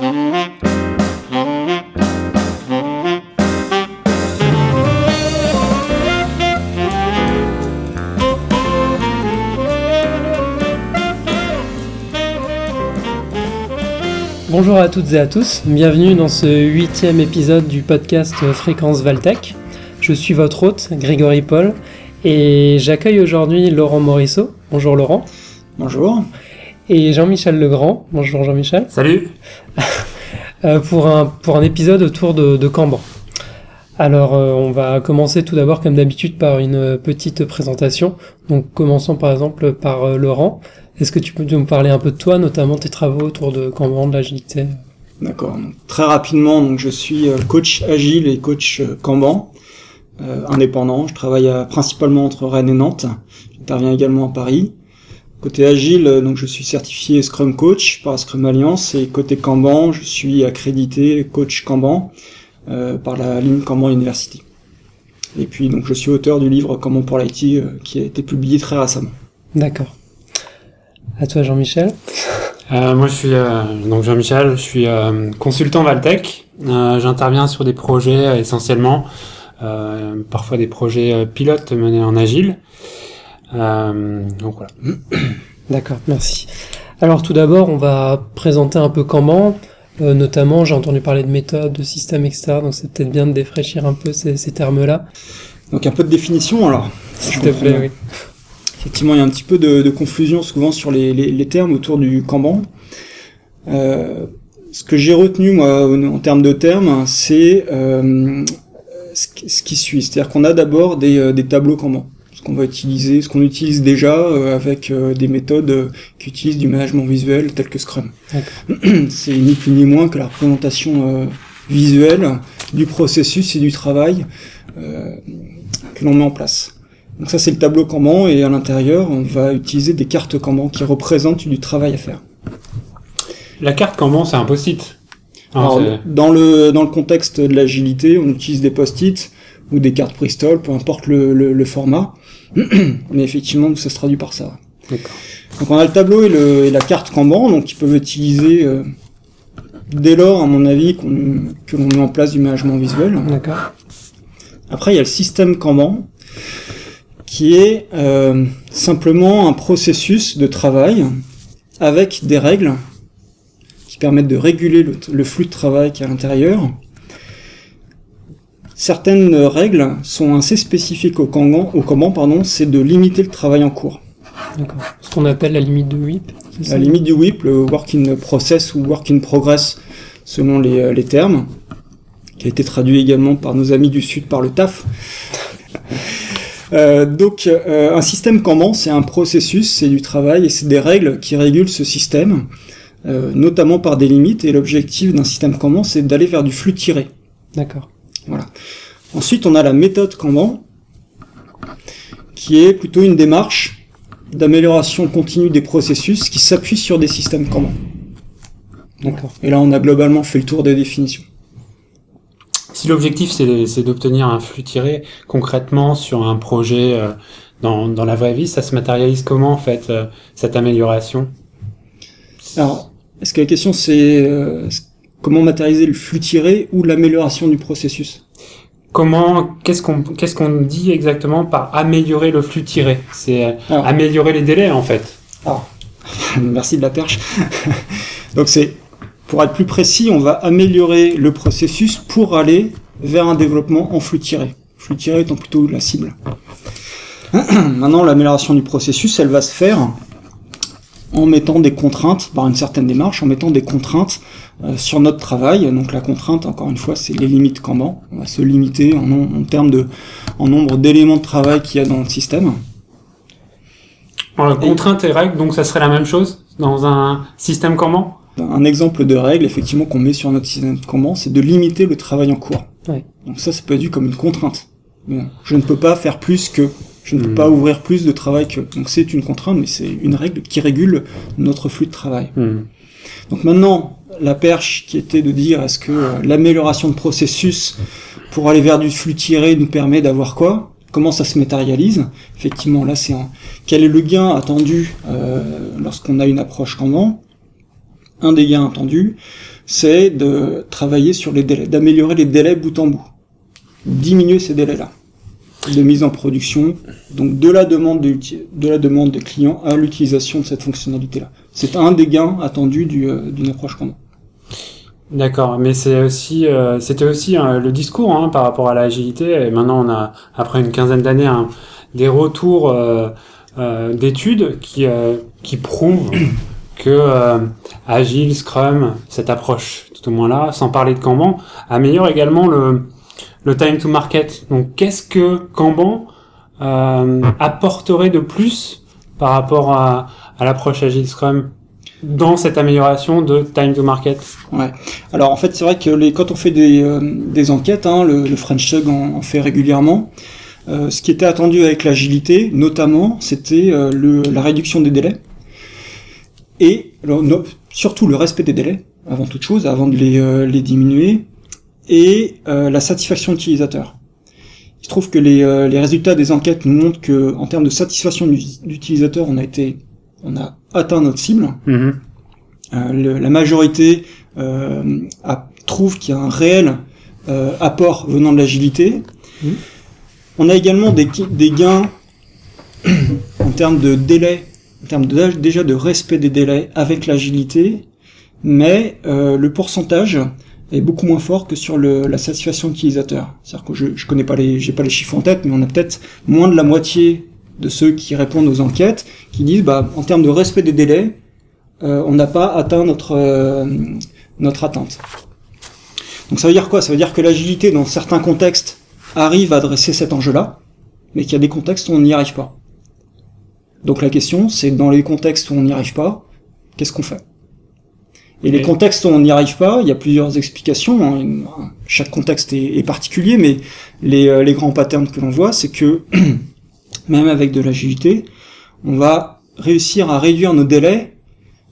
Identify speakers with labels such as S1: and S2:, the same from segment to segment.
S1: Bonjour à toutes et à tous, bienvenue dans ce huitième épisode du podcast Fréquence Valtech. Je suis votre hôte, Grégory Paul, et j'accueille aujourd'hui Laurent Morisseau. Bonjour Laurent.
S2: Bonjour.
S1: Et Jean-Michel Legrand. Bonjour Jean-Michel.
S3: Salut.
S1: Euh, pour, un, pour un épisode autour de, de Camban. Alors, euh, on va commencer tout d'abord, comme d'habitude, par une petite présentation. Donc, commençons par exemple par euh, Laurent. Est-ce que tu peux nous parler un peu de toi, notamment tes travaux autour de Kanban, de l'agilité?
S2: D'accord. Très rapidement, donc je suis coach agile et coach Kanban, indépendant. Je travaille principalement entre Rennes et Nantes. J'interviens également à Paris. Côté agile, donc je suis certifié Scrum Coach par Scrum Alliance et côté Kanban, je suis accrédité coach Kanban euh, par la ligne Kanban University. Et puis donc je suis auteur du livre Kanban pour l'IT euh, qui a été publié très récemment.
S1: D'accord. À toi Jean-Michel.
S3: Euh, moi je suis euh, donc Jean-Michel, je suis euh, consultant Valtech. J'interviens sur des projets essentiellement, parfois des projets pilotes menés en agile. Euh, donc voilà.
S1: D'accord, merci. Alors tout d'abord, on va présenter un peu comment. Euh, notamment, j'ai entendu parler de méthode, de système, etc. Donc c'est peut-être bien de défraîchir un peu ces, ces termes-là.
S2: Donc un peu de définition alors.
S1: S'il te plaît, oui.
S2: Effectivement, il y a un petit peu de, de confusion souvent sur les, les, les, termes autour du Kanban. Euh, ce que j'ai retenu moi en termes de termes, c'est euh, ce qui suit. C'est-à-dire qu'on a d'abord des, euh, des tableaux Kanban ce qu'on va utiliser, ce qu'on utilise déjà euh, avec euh, des méthodes euh, qui utilisent du management visuel tel que Scrum. C'est ni plus ni moins que la représentation visuelle du processus et du travail que l'on met en place. Donc ça c'est le tableau Kanban et à l'intérieur on va utiliser des cartes Kanban qui représentent du travail à faire.
S3: La carte Kanban c'est un post-it.
S2: Dans le dans le contexte de l'agilité, on utilise des post-it ou des cartes Bristol, peu importe le, le, le format. Mais effectivement, ça se traduit par ça. Donc on a le tableau et, le, et la carte Kanban, donc qui peuvent utiliser euh, dès lors, à mon avis, que l'on met en place du management visuel.
S1: D'accord.
S2: Après, il y a le système Kanban, qui est euh, simplement un processus de travail avec des règles qui permettent de réguler le, le flux de travail qui est à l'intérieur Certaines règles sont assez spécifiques au Kanban, au Kanban pardon, c'est de limiter le travail en cours.
S1: D'accord. Ce qu'on appelle la limite de WIP.
S2: La limite du WIP, le Work in Process ou Work in Progress, selon les, euh, les termes, qui a été traduit également par nos amis du Sud par le TAF. euh, donc, euh, un système Kanban, c'est un processus, c'est du travail et c'est des règles qui régulent ce système, euh, notamment par des limites. Et l'objectif d'un système Kanban, c'est d'aller vers du flux tiré.
S1: D'accord.
S2: Voilà. Ensuite, on a la méthode Kanban, qui est plutôt une démarche d'amélioration continue des processus qui s'appuie sur des systèmes Kanban.
S1: D'accord.
S2: Et là, on a globalement fait le tour des définitions.
S3: Si l'objectif c'est d'obtenir un flux tiré concrètement sur un projet euh, dans, dans la vraie vie, ça se matérialise comment en fait euh, cette amélioration?
S2: Alors, est-ce que la question c'est euh, comment matérialiser le flux tiré ou l'amélioration du processus?
S3: Comment, qu'est-ce qu'on, qu'est-ce qu'on dit exactement par améliorer le flux tiré? C'est euh,
S2: Alors.
S3: améliorer les délais en fait.
S2: Ah, merci de la perche. Donc c'est, pour être plus précis, on va améliorer le processus pour aller vers un développement en flux tiré. Flux tiré étant plutôt la cible. Maintenant, l'amélioration du processus, elle va se faire en mettant des contraintes, par une certaine démarche, en mettant des contraintes euh, sur notre travail. Donc la contrainte, encore une fois, c'est les limites Kanban. On va se limiter en, en termes de en nombre d'éléments de travail qu'il y a dans le système.
S3: Alors, contrainte et règles, donc ça serait la même chose dans un système Kanban
S2: Un exemple de règle, effectivement, qu'on met sur notre système Kanban, c'est de limiter le travail en cours.
S1: Ouais.
S2: Donc ça, ça peut être vu comme une contrainte. Bon, je ne peux pas faire plus que, je ne peux
S3: Mhm.
S2: pas ouvrir plus de travail que. Donc c'est une contrainte, mais c'est une règle qui régule notre flux de travail.
S3: Hmm.
S2: Donc maintenant, la perche qui était de dire est-ce que euh, l'amélioration de processus pour aller vers du flux tiré nous permet d'avoir quoi? Comment ça se matérialise? Effectivement, là, c'est un... quel est le gain attendu euh, lorsqu'on a une approche Kanban Un des gains attendus, c'est de travailler sur les délais, d'améliorer les délais bout en bout, diminuer ces délais-là de mise en production, donc de la demande de, la demande des clients à l'utilisation de cette fonctionnalité-là. C'est un des gains attendus euh, d'une approche commune.
S3: D'accord, mais c'est aussi, euh, c'était aussi hein, le discours hein, par rapport à l'agilité. Et maintenant, on a après une quinzaine d'années hein, des retours euh, d'études qui qui prouvent que Agile, Scrum, cette approche tout au moins là, sans parler de Kanban, améliore également le le time to market. Donc, qu'est-ce que Kanban euh, apporterait de plus par rapport à, l'approche Agile Scrum dans cette amélioration de time to market?
S2: Ouais. Alors en fait, c'est vrai que les, quand on fait des, euh, des enquêtes, hein, le, le, French Tug en, fait régulièrement. Euh, ce qui était attendu avec l'agilité, notamment, c'était euh, la réduction des délais et surtout le respect des délais avant toute chose, avant de les, euh, les diminuer, et euh, la satisfaction utilisateur. Il se trouve que les, euh, les, résultats des enquêtes nous montrent que en termes de satisfaction d'utilisateur, on a été, on a atteint notre cible. Mm-hmm. Euh, la majorité a, trouve qu'il y a un réel apport venant de l'agilité. Mm-hmm. On a également des, des gains en termes de délai, en termes de, déjà de respect des délais avec l'agilité, mais le pourcentage est beaucoup moins fort que sur le, la satisfaction utilisateur. C'est-à-dire que je, je connais pas les, j'ai pas les chiffres en tête, mais on a peut-être moins de la moitié de ceux qui répondent aux enquêtes qui disent, bah, en termes de respect des délais, euh, on n'a pas atteint notre euh, notre attente. Donc ça veut dire quoi? Ça veut dire que l'agilité, dans certains contextes, arrive à adresser cet enjeu-là, mais qu'il y a des contextes où on n'y arrive pas. Donc la question, c'est dans les contextes où on n'y arrive pas, qu'est-ce qu'on fait? Et les contextes où on n'y arrive pas, il y a plusieurs explications. Hein. Chaque contexte est, particulier, mais les, euh, les grands patterns que l'on voit, c'est que même avec de l'agilité, on va réussir à réduire nos délais,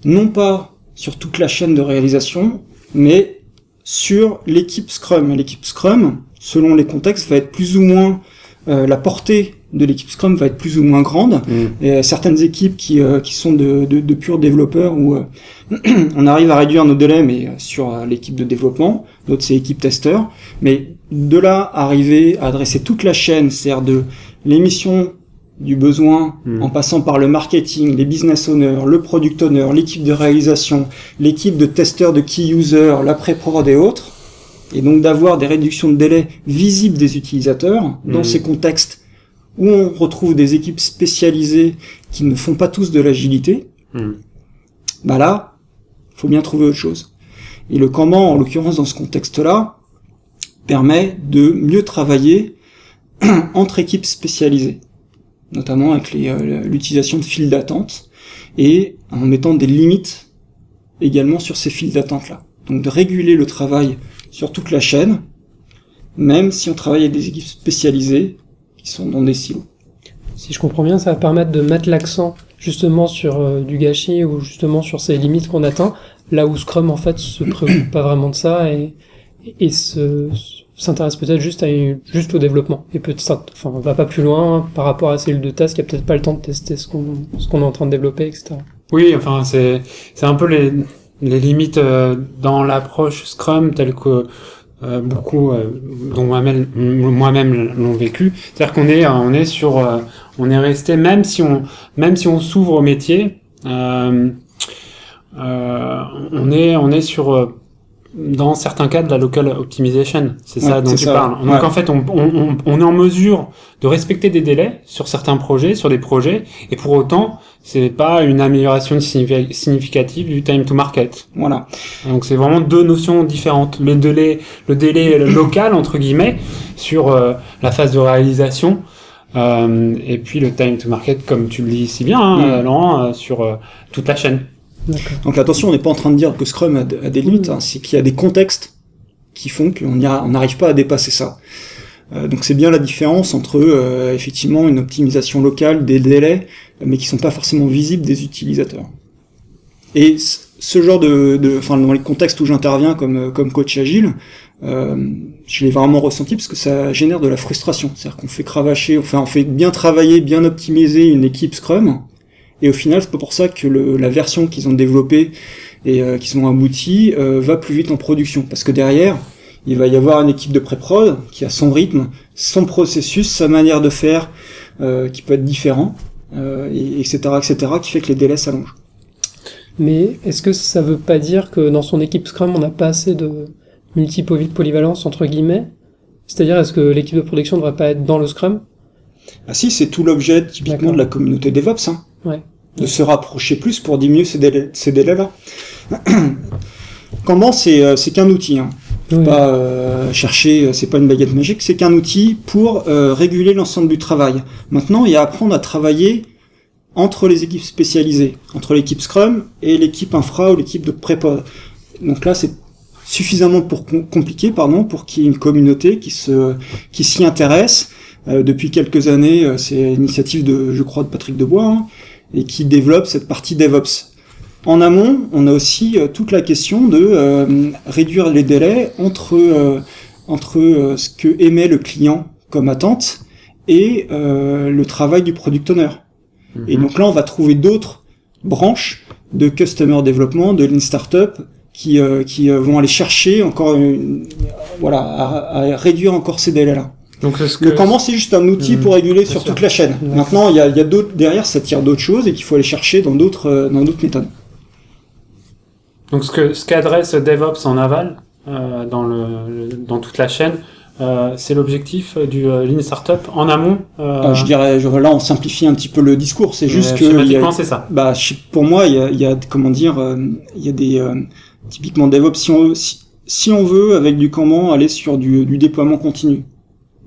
S2: non pas sur toute la chaîne de réalisation, mais sur l'équipe Scrum. L'équipe Scrum, selon les contextes, va être plus ou moins euh, la portée de l'équipe Scrum va être plus ou moins grande. Mm. Et certaines équipes qui, euh, qui sont de, de, de, purs développeurs où euh, on arrive à réduire nos délais, mais sur euh, l'équipe de développement, d'autres c'est équipe testeur. Mais de là, arriver à adresser toute la chaîne, c'est-à-dire de l'émission du besoin mm. en passant par le marketing, les business owners, le product owner, l'équipe de réalisation, l'équipe de testeurs de key user, l'après-prod et autres, et donc d'avoir des réductions de délais visibles des utilisateurs dans mm. ces contextes où on retrouve des équipes spécialisées qui ne font pas tous de l'agilité, hmm. bah là, faut bien trouver autre chose. Et le Kanban, en l'occurrence dans ce contexte-là, permet de mieux travailler entre équipes spécialisées, notamment avec euh, l'utilisation de files d'attente et en mettant des limites également sur ces files d'attente-là. Donc de réguler le travail sur toute la chaîne, même si on travaille avec des équipes spécialisées sont dans des silos.
S1: Si je comprends bien, ça va permettre de mettre l'accent justement sur euh, du gâchis ou justement sur ces limites qu'on atteint, là où Scrum en fait se préoccupe pas vraiment de ça et, et se s'intéresse peut-être juste à juste au développement et peut-être enfin on va pas plus loin par rapport à celle de test qui a peut-être pas le temps de tester ce qu'on ce qu'on est en train de développer etc.
S3: Oui, enfin c'est c'est un peu les les limites euh, dans l'approche Scrum telle que euh, beaucoup euh, dont moi-même moi-même l'ont vécu c'est-à-dire qu'on est on est sur euh, on est resté même si on même si on s'ouvre au métier on est on est sur dans certains cas de la local optimization. C'est ça dont tu parles. Donc en fait, on, on, on, est en mesure de respecter des délais sur certains projets, sur des projets, et pour autant, c'est pas une amélioration significative du time to market.
S2: Voilà.
S3: Donc c'est vraiment deux notions différentes. Le délai, le délai local entre guillemets sur euh, la phase de réalisation. Euh, et puis le time to market, comme tu le dis si bien, hein, mm. Laurent, euh, sur euh, toute la chaîne.
S2: Donc attention, on n'est pas en train de dire que Scrum a, des limites, hein. c'est qu'il y a des contextes qui font qu'on n'arrive pas à dépasser ça. Euh, donc c'est bien la différence entre euh, effectivement une optimisation locale des délais, mais qui sont pas forcément visibles des utilisateurs. Et ce genre de, enfin dans les contextes où j'interviens comme euh, comme coach agile, euh, je l'ai vraiment ressenti parce que ça génère de la frustration. C'est-à-dire qu'on fait cravacher, enfin on fait bien travailler, bien optimiser une équipe Scrum, et au final, c'est pas pour ça que le, la version qu'ils ont développée et qui sont aboutis va plus vite en production parce que derrière il va y avoir une équipe de pré-prod qui a son rythme, son processus, sa manière de faire qui peut être différent, et, etc., etc., qui fait que les délais s'allongent.
S1: Mais est-ce que ça veut pas dire que dans son équipe Scrum, on n'a pas assez de multi-polyvalence, entre guillemets? C'est-à-dire, est-ce que l'équipe de production ne devrait pas être dans le Scrum?
S2: Ah si, c'est tout l'objet typiquement de la communauté DevOps. Hein.
S1: Ouais.
S2: De se rapprocher plus pour diminuer ces délais-là. Délais Kanban, c'est, euh, c'est qu'un outil. Hein. Pas euh, chercher, euh, c'est pas une baguette magique, c'est qu'un outil pour réguler l'ensemble du travail. Maintenant, il y a à apprendre à travailler entre les équipes spécialisées, entre l'équipe Scrum et l'équipe infra ou l'équipe de prépod. Donc là, c'est suffisamment pour compliqué, pardon, pour qu'il y ait une communauté qui se, qui s'y intéresse. Euh, depuis quelques années, euh, c'est l'initiative de, je crois, de Patrick Debois, hein, et qui développe cette partie DevOps. En amont, on a aussi euh, toute la question de réduire les délais entre entre ce que émet le client comme attente et le travail du product owner. Et mhm. donc là, on va trouver d'autres branches de customer développement, de lean startup, qui, euh, qui euh, vont aller chercher encore une, voilà, à, réduire encore ces délais-là. Donc, -ce que... Le comment c'est juste un outil mhm. pour réguler sur toute la chaîne. Maintenant, il y a, y a d'autres derrière, ça tire d'autres choses et qu'il faut aller chercher dans d'autres euh, dans d'autres méthodes.
S3: Donc ce que ce qu'adresse DevOps en aval euh, dans le dans toute la chaîne, euh, c'est l'objectif du euh, Lean Startup en amont.
S2: Euh... Ah, je dirais, là, on simplifie un petit peu le discours. C'est juste que,
S3: c'est ça.
S2: Bah, pour moi, il y a, il y a comment dire, euh, il y a des typiquement DevOps. Si on, si, on veut avec du Kanban aller sur du, du déploiement continu,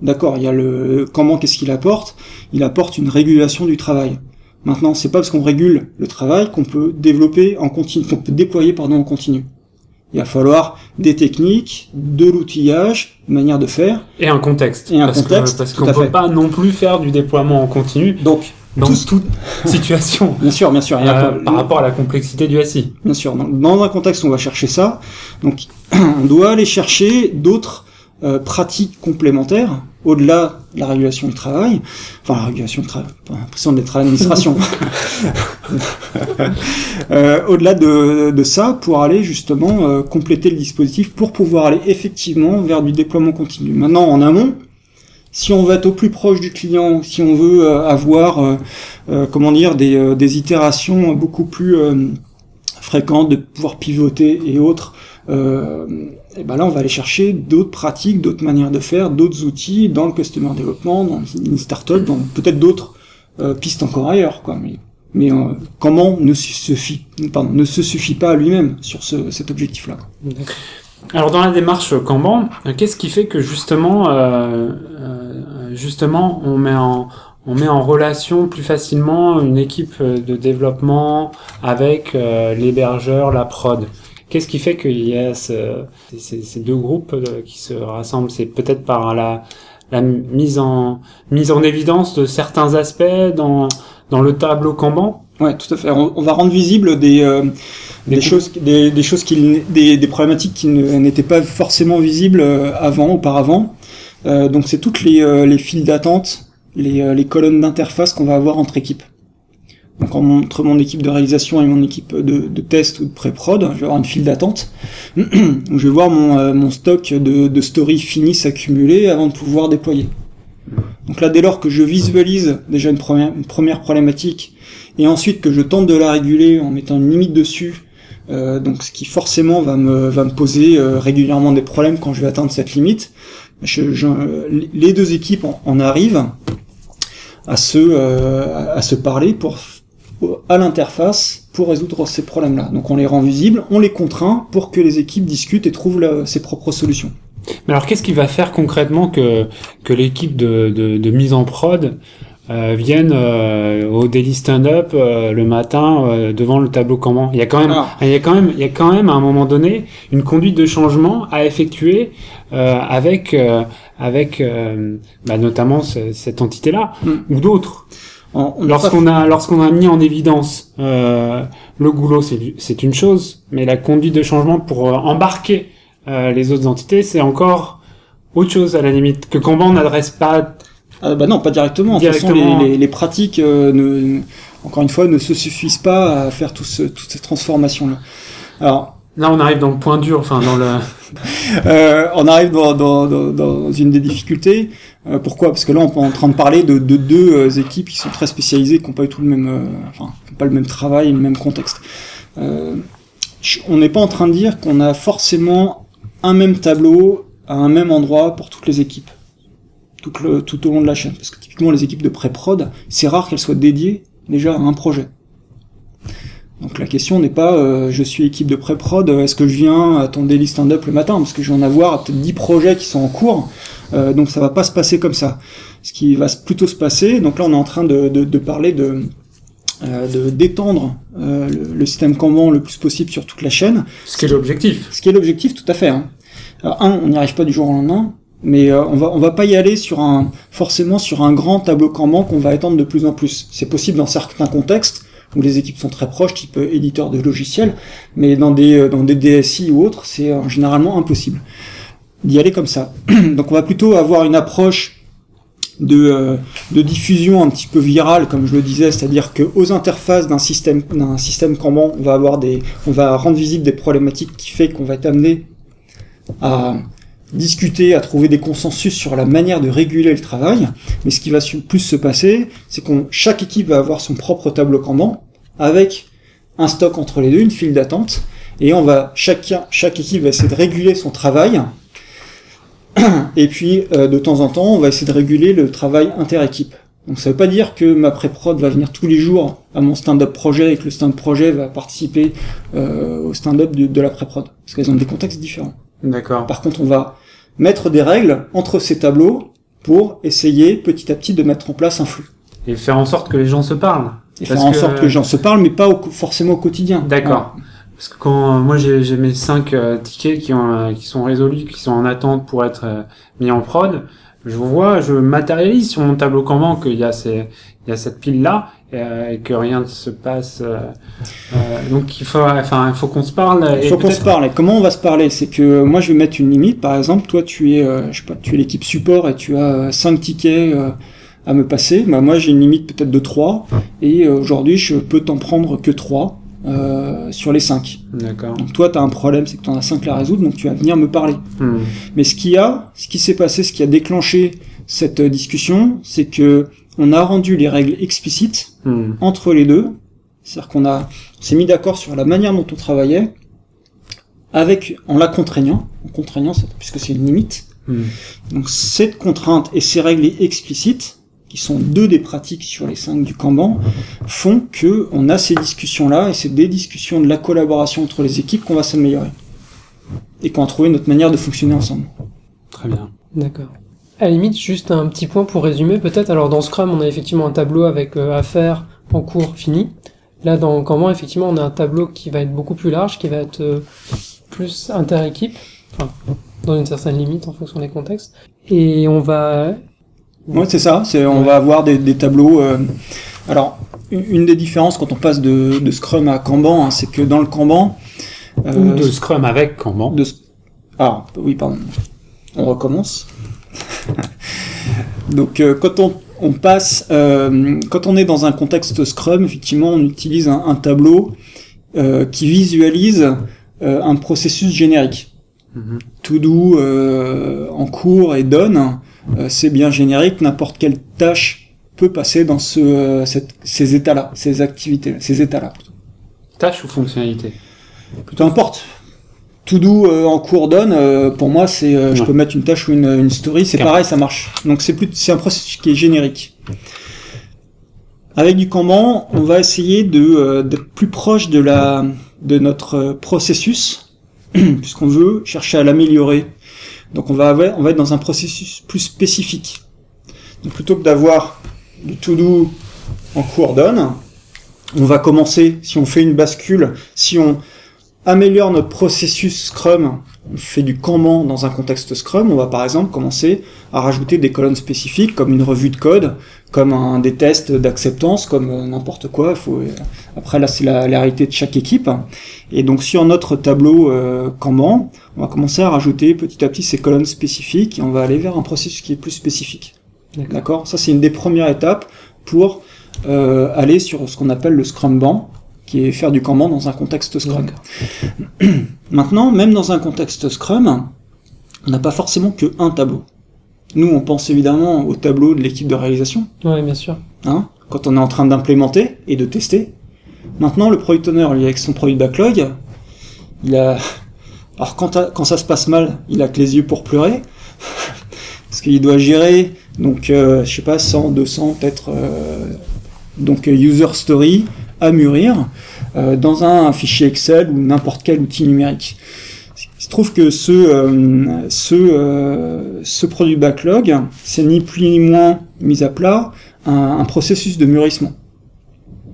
S2: d'accord. Il y a le Kanban, qu'est-ce qu'il apporte? Il apporte une régulation du travail. Maintenant, c'est pas parce qu'on régule le travail qu'on peut développer en continu, qu'on peut déployer pardon en continu. Il va falloir des techniques, de l'outillage, une manière de faire.
S3: Et un contexte.
S2: Et un contexte.
S3: parce qu'on ne peut pas non plus faire du déploiement en continu.
S2: Donc,
S3: dans toute situation.
S2: bien sûr, bien sûr.
S3: Euh, par rapport à la complexité du SI.
S2: Bien sûr. dans un contexte, on va chercher ça. Donc, on doit aller chercher d'autres euh, pratiques complémentaires au-delà de la régulation du travail, enfin la régulation du travail, pas l'impression d'être à l'administration, euh, au-delà de, de, ça, pour aller justement euh, compléter le dispositif, pour pouvoir aller effectivement vers du déploiement continu. Maintenant, en amont, si on veut être au plus proche du client, si on veut euh, avoir, comment dire, des, des itérations beaucoup plus fréquentes, de pouvoir pivoter et autres, et ben là on va aller chercher d'autres pratiques, d'autres manières de faire, d'autres outils dans le customer développement, dans une startup, dans peut-être d'autres euh, pistes encore ailleurs, quoi. Mais, mais euh, comment ne se suffit, pardon, ne se suffit pas à lui-même sur ce, cet objectif-là.
S3: Alors dans la démarche Kanban, qu'est-ce qui fait que justement, euh, justement, on met en relation plus facilement une équipe de développement avec l'hébergeur, la prod? Qu'est-ce qui fait qu'il y a ce, ces, ces, deux groupes euh, qui se rassemblent? C'est peut-être par la, la mise en mise en évidence de certains aspects dans dans le tableau Kanban?
S2: Ouais, tout à fait. On, va rendre visible des euh, des, choses des, des, choses qui des, des problématiques qui n'étaient pas forcément visibles euh, avant auparavant. Euh, donc c'est toutes les les files d'attente, les les colonnes d'interface qu'on va avoir entre équipes. Donc entre mon équipe de réalisation et mon équipe de, test ou de pré-prod, je vais avoir une file d'attente. je vais voir mon, euh, mon stock de, de stories finis s'accumuler avant de pouvoir déployer. Donc là, dès lors que je visualise déjà une première, problématique, et ensuite que je tente de la réguler en mettant une limite dessus, euh, donc ce qui forcément va me, va me poser euh, régulièrement des problèmes quand je vais atteindre cette limite, les deux équipes en, arrivent à se, euh, à se parler pour à l'interface pour résoudre ces problèmes-là. Donc on les rend visibles, on les contraint pour que les équipes discutent et trouvent ses propres solutions.
S3: Mais alors qu'est-ce qui va faire concrètement que, que l'équipe de, de, de, mise en prod euh, vienne euh, au daily stand-up euh, le matin euh, devant le tableau comment il y a quand même ah. il y a quand même il y a quand même à un moment donné une conduite de changement à effectuer euh, avec avec bah, notamment cette entité là hmm. ou d'autres Lorsqu'on a lorsqu'on a mis en évidence euh, le goulot, c'est une chose, mais la conduite de changement pour euh, embarquer euh, les autres entités, c'est encore autre chose à la limite que Kanban n'adresse pas.
S2: Ah, bah non, pas directement. directement. De toute façon, les, les, pratiques, euh, ne, encore une fois, ne se suffisent pas à faire tout ce, toute cette transformation-là. Alors,
S3: Là, on arrive dans le point dur, enfin dans le.
S2: euh, on arrive dans, une des difficultés. Euh, pourquoi? Parce que là, on est en train de parler de, de deux euh, équipes qui sont très spécialisées, qui n'ont pas du tout le même, enfin, pas le même travail, le même contexte. On n'est pas en train de dire qu'on a forcément un même tableau à un même endroit pour toutes les équipes, tout, le, tout au long de la chaîne. Parce que typiquement, les équipes de pré-prod, c'est rare qu'elles soient dédiées déjà à un projet. Donc la question n'est pas euh, je suis équipe de pré-prod, euh, est-ce que je viens à ton daily stand-up le matin? Parce que je vais en avoir peut-être 10 projets qui sont en cours, euh, donc ça va pas se passer comme ça. Ce qui va plutôt se passer, donc là on est en train de, de, de parler de euh, de- d'étendre euh, le, le système Kanban le plus possible sur toute la chaîne,
S3: Ce qui est l'objectif.
S2: ce qui est l'objectif tout à fait. Hein. Alors, un, on n'y arrive pas du jour au lendemain, mais euh, on va on va pas y aller sur un forcément sur un grand tableau Kanban qu'on va étendre de plus en plus. C'est possible dans certains contextes où les équipes sont très proches, type euh, éditeur de logiciels, mais dans des euh, dans des DSI ou autres, c'est euh, généralement impossible d'y aller comme ça. Donc on va plutôt avoir une approche de, de diffusion un petit peu virale, comme je le disais, c'est-à-dire que aux interfaces d'un système d'un système on va avoir des, on va rendre visible des problématiques qui fait qu'on va être amené à discuter, à trouver des consensus sur la manière de réguler le travail. Mais ce qui va plus se passer, c'est qu'on chaque équipe va avoir son propre tableau Kanban avec un stock entre les deux, une file d'attente, et on va chacun, chaque équipe va essayer de réguler son travail. Et puis, euh, de temps en temps, on va essayer de réguler le travail inter-équipe. Donc ça veut pas dire que ma pré-prod va venir tous les jours à mon stand-up projet et que le stand projet va participer euh, au stand-up de la pré-prod. Parce qu'elles ont des contextes différents.
S3: D'accord.
S2: Par contre, on va mettre des règles entre ces tableaux pour essayer petit à petit de mettre en place un flux.
S3: Et faire en sorte que les gens se parlent.
S2: Et
S3: Parce
S2: faire en
S3: que-
S2: sorte que les gens se parlent, mais pas au- forcément au quotidien.
S3: D'accord. Parce que quand euh, moi j'ai j'ai mes cinq euh, tickets qui ont euh, qui sont résolus, qui sont en attente pour être euh, mis en prod, je vois, je matérialise sur mon tableau Kanban qu'il y a ces il y a cette pile là et, que rien ne se passe. euh, euh, donc il faut enfin il faut qu'on se parle.
S2: Il
S3: et
S2: faut qu'on se parle. Et comment on va se parler? C'est que moi, je vais mettre une limite. Par exemple, toi, tu es, euh, je sais pas, tu es l'équipe support et tu as euh, cinq tickets euh, à me passer. Bah, moi, j'ai une limite peut-être de 3 et euh, aujourd'hui, je peux t'en prendre que 3 euh, sur les 5
S3: D'accord.
S2: Donc toi, tu as un problème, c'est que tu en as 5 à résoudre, donc tu vas venir me parler.
S3: Hmm.
S2: Mais ce qui a, ce qui s'est passé, ce qui a déclenché cette euh, discussion, c'est que on a rendu les règles explicites
S3: Hmm.
S2: entre les deux. C'est-à-dire qu'on a, on s'est mis d'accord sur la manière dont on travaillait, avec, en la contraignant, en contraignant, puisque c'est une limite.
S3: Hmm.
S2: Donc cette contrainte et ces règles explicites, qui sont deux des pratiques sur les cinq du Kanban, font que on a ces discussions-là, et c'est des discussions de la collaboration entre les équipes qu'on va s'améliorer. Et qu'on va trouver notre manière de fonctionner ensemble.
S3: Très bien.
S1: D'accord. À la limite, juste un petit point pour résumer, peut-être. Alors, dans Scrum, on a effectivement un tableau avec euh, affaires en cours fini. Là, dans Kanban, effectivement, on a un tableau qui va être beaucoup plus large, qui va être euh, plus inter-équipe, enfin, dans une certaine limite en fonction des contextes. Et on va...
S2: Ouais, c'est ça. C'est, on
S1: Ouais.
S2: va avoir des, des tableaux. euh, alors, une des différences quand on passe de, de Scrum à Kanban, hein, c'est que dans le Kanban, euh,
S3: Ou de Scrum avec Kanban.
S2: de ah oui pardon on recommence donc euh, quand on, on passe euh, quand on est dans un contexte Scrum effectivement on utilise un, un tableau euh, qui visualise euh, un processus générique to do euh, en cours et done euh, c'est bien générique n'importe quelle tâche peut passer dans ce euh, cette- ces états là ces activités ces états là
S3: Tâche ou fonctionnalité.
S2: peu importe. To do euh, en cours donne, euh, pour moi, c'est, euh, je peux mettre une tâche ou une, une story, c'est pareil, ça marche. Donc c'est plus, c'est un processus qui est générique. Avec du Kanban, on va essayer de euh, d'être plus proche de la de notre euh, processus, puisqu'on veut chercher à l'améliorer. Donc on va avoir, on va être dans un processus plus spécifique. Donc plutôt que d'avoir du to do en cours donne, on va commencer, si on fait une bascule, si on améliore notre processus Scrum, on fait du Kanban dans un contexte Scrum, on va par exemple commencer à rajouter des colonnes spécifiques comme une revue de code, comme un, des tests d'acceptance, comme euh, n'importe quoi. Faut, euh, après là c'est la, la réalité de chaque équipe. Et donc sur notre tableau euh, Kanban, on va commencer à rajouter petit à petit ces colonnes spécifiques et on va aller vers un processus qui est plus spécifique.
S1: D'accord.
S2: Ça c'est une des premières étapes pour euh, aller sur ce qu'on appelle le Scrum Ban, qui est faire du Kanban dans un contexte Scrum. Maintenant, même dans un contexte Scrum, on n'a pas forcément que un tableau. Nous, on pense évidemment au tableau de l'équipe de réalisation.
S1: Oui, bien sûr.
S2: Hein, quand on est en train d'implémenter et de tester. Maintenant, le product owner, lui, avec son produit backlog, il a... Alors, quand, quand ça se passe mal, il a que les yeux pour pleurer. parce qu'il doit gérer, donc, euh, je sais pas, 100, 200, peut-être, euh, donc, user story à mûrir euh, dans un fichier Excel ou n'importe quel outil numérique. Il se trouve que ce, euh, ce, euh, ce produit backlog, c'est ni plus ni moins mis à plat un, un processus de mûrissement.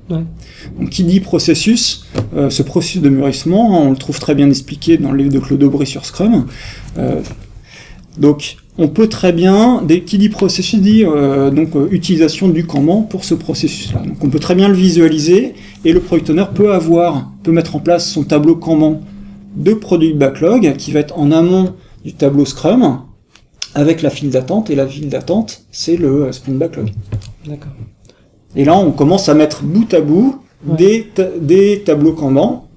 S1: Ouais.
S2: Donc, qui dit processus, euh, ce processus de mûrissement, on le trouve très bien expliqué dans le livre de Claude Aubry sur Scrum. Euh, donc, on peut très bien, dès, qui dit processus dit euh, donc euh, utilisation du Kanban pour ce processus-là. Donc, on peut très bien le visualiser et le product owner peut avoir, peut mettre en place son tableau Kanban de produit backlog qui va être en amont du tableau Scrum avec la file d'attente et la file d'attente c'est le euh, sprint backlog.
S1: D'accord.
S2: Et là on commence à mettre bout à bout
S1: Ouais.
S2: des, ta- des tableaux Kanban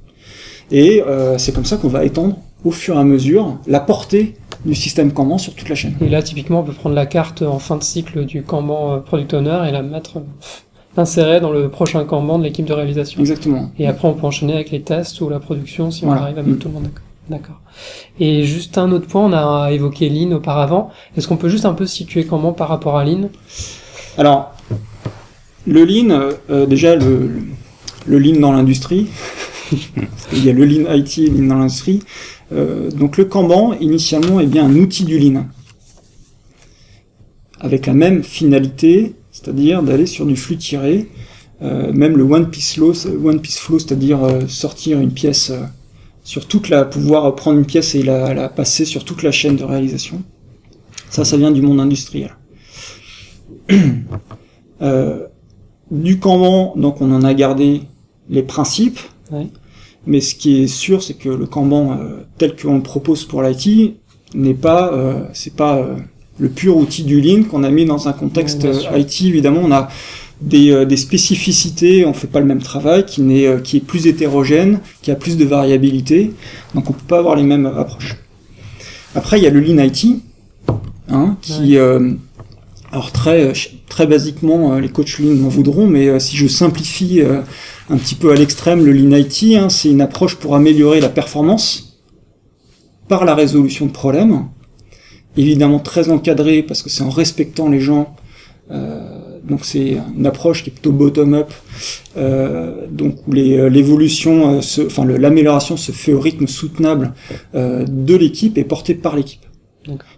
S2: et euh, c'est comme ça qu'on va étendre au fur et à mesure la portée du système Kanban sur toute la chaîne.
S1: Et là, typiquement, on peut prendre la carte en fin de cycle du Kanban euh, Product Owner et la mettre, l'insérer dans le prochain Kanban de l'équipe de réalisation.
S2: Exactement.
S1: Et après, on peut enchaîner avec les tests ou la production si on arrive à mettre tout le monde d'accord. D'accord. Et juste un autre point, on a évoqué Lean auparavant. Est-ce qu'on peut juste un peu situer Kanban par rapport à Lean?
S2: Alors, le lean, euh, euh, déjà le, le, lean dans l'industrie, il y a le lean IT et le lean dans l'industrie. Euh, donc le Kanban, initialement, est bien un outil du lean, avec la même finalité, c'est-à-dire d'aller sur du flux tiré, euh, même le one piece flow, c'est-à-dire euh, sortir une pièce sur toute la, pouvoir prendre une pièce et la, passer sur toute la chaîne de réalisation. Ça, ça vient du monde industriel. Du Kanban, donc on en a gardé les principes. Mais ce qui est sûr, c'est que le Kanban euh, tel qu'on le propose pour l'IT n'est pas, euh, c'est pas euh, le pur outil du Lean qu'on a mis dans un contexte
S1: Ouais,
S2: IT. Évidemment, on a des, des spécificités, on fait pas le même travail, qui, n'est, qui est plus hétérogène, qui a plus de variabilité, donc on peut pas avoir les mêmes approches. Après, il y a le Lean IT, hein, qui, euh, alors très, très basiquement, euh, les coachs Lean m'en voudront, mais euh, si je simplifie euh, un petit peu à l'extrême le Lean IT, hein, c'est une approche pour améliorer la performance par la résolution de problèmes, évidemment très encadrée parce que c'est en respectant les gens. euh, donc c'est une approche qui est plutôt bottom-up, euh, donc où l'évolution, euh, enfin l'amélioration se fait au rythme soutenable euh, de l'équipe et porté par l'équipe.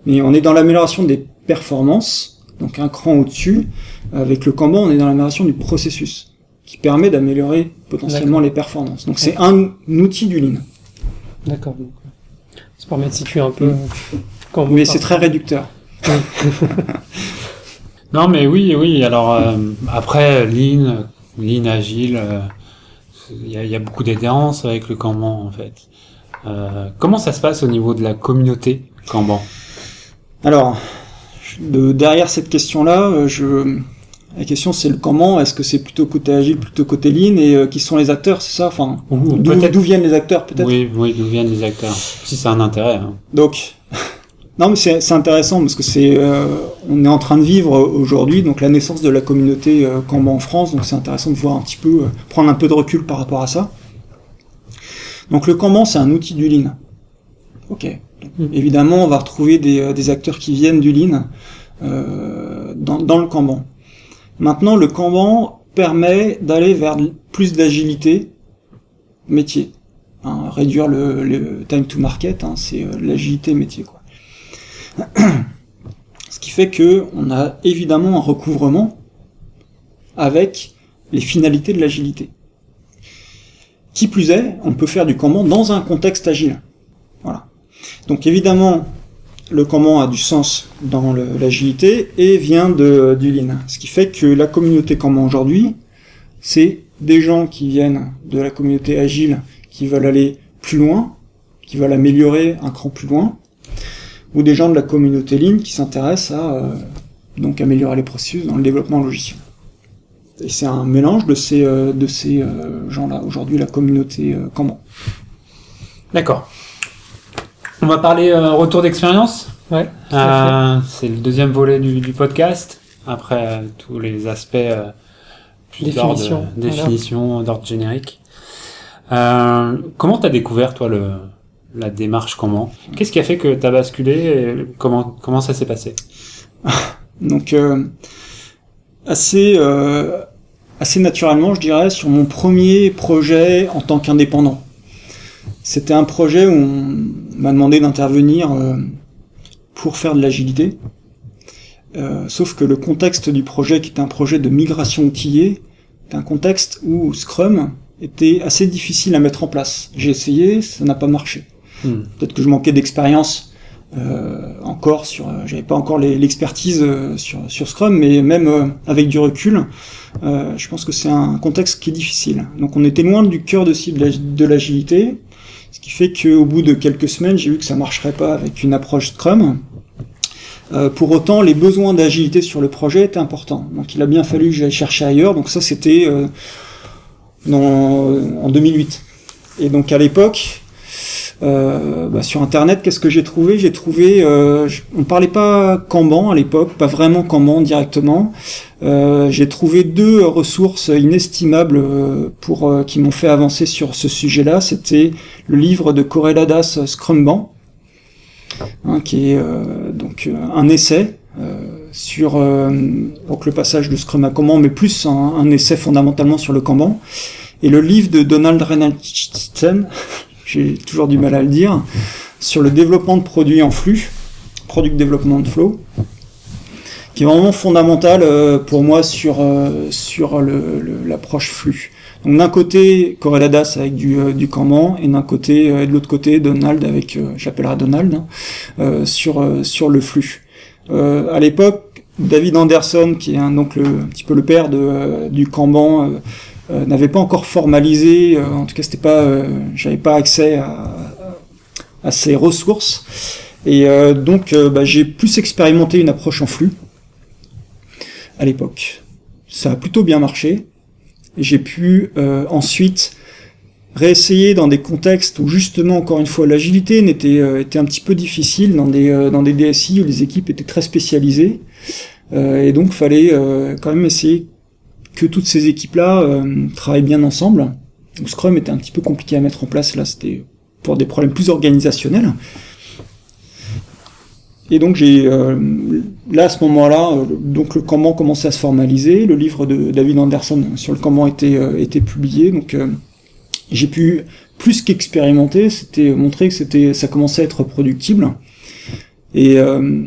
S2: Mais on est dans l'amélioration des performances, donc un cran au-dessus. Avec le Kanban, on est dans l'amélioration du processus, qui permet d'améliorer potentiellement les performances. Donc c'est un, outil du Lean.
S1: D'accord. Ça permet de situer un peu
S2: Mm.
S1: euh.
S2: Mais c'est très réducteur.
S3: Non, mais oui, oui. Alors euh, après, Lean, Lean agile, euh, il y, a, il y a beaucoup d'adhérence avec le Kanban en fait. Euh, comment ça se passe au niveau de la communauté Kanban?
S2: Alors, de- derrière cette question-là, euh, je... la question c'est le comment. Est-ce que c'est plutôt côté agile, plutôt côté Lean Et euh, qui sont les acteurs, c'est ça? Enfin, d'où viennent les acteurs peut-être?
S3: Oui, oui, d'où viennent les acteurs Si c'est un intérêt. hein.
S2: Donc, non, mais c'est intéressant parce que c'est, euh, on est en train de vivre aujourd'hui donc la naissance de la communauté euh, Kanban en France, donc c'est intéressant de voir un petit peu, euh, prendre un peu de recul par rapport à ça. Donc le Kanban, c'est un outil du Lean. Ok.
S1: Mhm.
S2: Évidemment, on va retrouver des, euh, des acteurs qui viennent du Lean euh, dans, dans le Kanban. Maintenant, le Kanban permet d'aller vers plus d'agilité métier. Hein, réduire le, le time to market, hein, c'est euh, l'agilité métier. Quoi. Ce qui fait que on a évidemment un recouvrement avec les finalités de l'agilité. Qui plus est, on peut faire du Kanban dans un contexte agile. Voilà. Donc évidemment, le Kanban a du sens dans l'agilité et vient de, du Lean. Ce qui fait que la communauté Kanban aujourd'hui, c'est des gens qui viennent de la communauté agile, qui veulent aller plus loin, qui veulent améliorer un cran plus loin, ou des gens de la communauté Lean qui s'intéressent à euh, donc améliorer les processus dans le développement logiciel. Et c'est un mélange de ces, euh, ces euh, gens-là, aujourd'hui la communauté Kanban.
S3: D'accord. On va parler euh, retour d'expérience.
S1: Ouais,
S3: Euh, c'est le deuxième volet du, du podcast. Après euh, tous les aspects euh, d'ordre-
S1: Définition, voilà.
S3: définition d'ordre générique. Euh, comment t'as découvert toi le la démarche comment? Qu'est-ce qui a fait que t'as basculé et comment comment ça s'est passé?
S2: Donc euh, assez euh, assez naturellement, je dirais, sur mon premier projet en tant qu'indépendant. C'était un projet où on m'a demandé d'intervenir euh, pour faire de l'agilité. Euh, sauf que le contexte du projet, qui était un projet de migration outillée, était un contexte où Scrum était assez difficile à mettre en place. J'ai essayé, ça n'a pas marché.
S3: Hmm.
S2: Peut-être que je manquais d'expérience euh, encore sur, euh, j'avais pas encore l'expertise euh, sur, sur Scrum, mais même euh, avec du recul, euh, je pense que c'est un contexte qui est difficile. Donc on était loin du cœur de cible de l'agilité, ce qui fait qu'au bout de quelques semaines, j'ai vu que ça marcherait pas avec une approche Scrum. Euh, pour autant, les besoins d'agilité sur le projet étaient importants. Donc il a bien fallu que j'aille chercher ailleurs. Donc ça, c'était euh, en 2008. Et donc à l'époque, euh, bah, sur Internet, qu'est-ce que j'ai trouvé? J'ai trouvé, euh, je- on parlait pas Kanban à l'époque, pas vraiment Kanban directement. Euh, j'ai trouvé deux ressources inestimables euh, pour euh, qui m'ont fait avancer sur ce sujet-là. C'était le livre de Correladas Scrumban, hein, qui est euh, donc euh, un essai euh, sur euh, donc le passage de Scrum à Kanban, mais plus un, essai fondamentalement sur le Kanban. Et le livre de Donald Reynolds j'ai toujours du mal à le dire, sur le développement de produits en flux, Product Development Flow, qui est vraiment fondamental euh, pour moi sur, euh, sur l'approche flux. Donc d'un côté, Correladas avec du, euh, du Kanban, et d'un côté, et de l'autre côté, Donald avec, j'appellerai Donald, hein, sur, sur le flux. À l'époque, David Anderson, qui est un, donc le, un petit peu le père de, du Kanban, n'avait pas encore formalisé, euh, en tout cas c'était pas, euh, j'avais pas accès à, à ces ressources, et euh, donc euh, bah, j'ai plus expérimenté une approche en flux à l'époque. Ça a plutôt bien marché, j'ai pu euh, ensuite réessayer dans des contextes où justement encore une fois l'agilité n'était euh, était un petit peu difficile dans des euh, dans des DSI où les équipes étaient très spécialisées. Euh, et donc fallait euh, quand même essayer que toutes ces équipes-là euh, travaillent bien ensemble. Donc Scrum était un petit peu compliqué à mettre en place, là c'était pour des problèmes plus organisationnels. Et donc j'ai euh, là à ce moment-là, euh, donc le Kanban commençait à se formaliser, le livre de David Anderson sur le Kanban était euh, était publié, donc euh, j'ai pu plus qu'expérimenter, c'était montrer que c'était ça commençait à être reproductible. Et euh,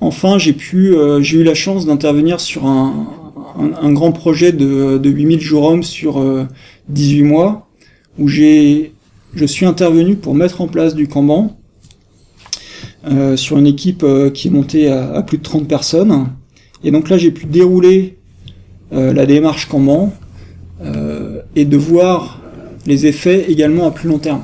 S2: enfin j'ai pu euh, j'ai eu la chance d'intervenir sur un, un, grand projet de, de 8000 jours hommes sur euh, 18 mois où j'ai je suis intervenu pour mettre en place du Kanban euh, sur une équipe euh, qui est montée à, plus de 30 personnes. Et donc là, j'ai pu dérouler euh, la démarche Kanban euh, et de voir les effets également à plus long terme.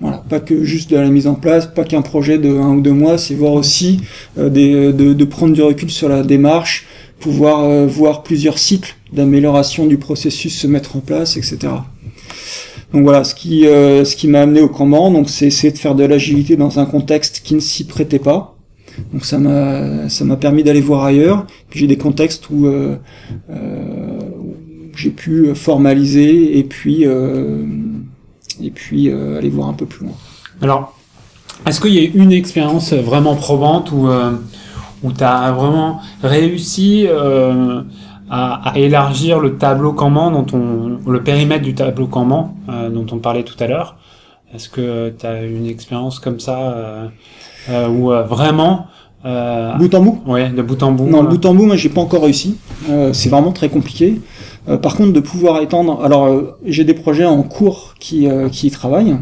S2: Voilà, pas que juste de la mise en place, pas qu'un projet de un ou deux mois, c'est voir aussi euh, de, de prendre du recul sur la démarche, pouvoir euh, voir plusieurs cycles d'amélioration du processus se mettre en place, etc. Donc voilà, ce qui, euh, ce qui m'a amené au Kanban, donc c'est essayer de faire de l'agilité dans un contexte qui ne s'y prêtait pas. Donc ça m'a, ça m'a permis d'aller voir ailleurs. J'ai des contextes où, euh, euh, où j'ai pu formaliser et puis, euh, et puis euh, aller voir un peu plus loin.
S3: Alors, est-ce qu'il y a une expérience vraiment probante où, euh, où tu as vraiment réussi euh, à, à élargir le tableau Kanban, dont on, le périmètre du tableau Kanban euh, dont on parlait tout à l'heure Est-ce que tu as une expérience comme ça euh, euh, où euh, vraiment... Euh,
S2: Bout en bout
S3: ouais, de bout en bout.
S2: Non, le bout en bout, moi, j'ai pas encore réussi. Euh, c'est vraiment très compliqué. Euh, par contre, de pouvoir étendre. Alors, euh, j'ai des projets en cours qui euh, qui y travaillent.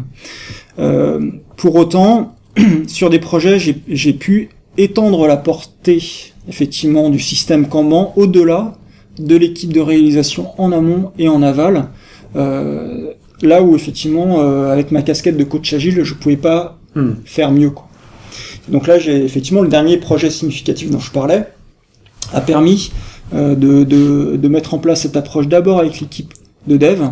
S2: Euh, pour autant, sur des projets, j'ai j'ai pu étendre la portée effectivement du système Kanban au-delà de l'équipe de réalisation en amont et en aval. Euh, là où effectivement, euh, avec ma casquette de coach agile, je pouvais pas
S3: Hmm.
S2: faire mieux. Quoi. Donc là, j'ai effectivement le dernier projet significatif dont je parlais a permis de, de, de mettre en place cette approche d'abord avec l'équipe de dev,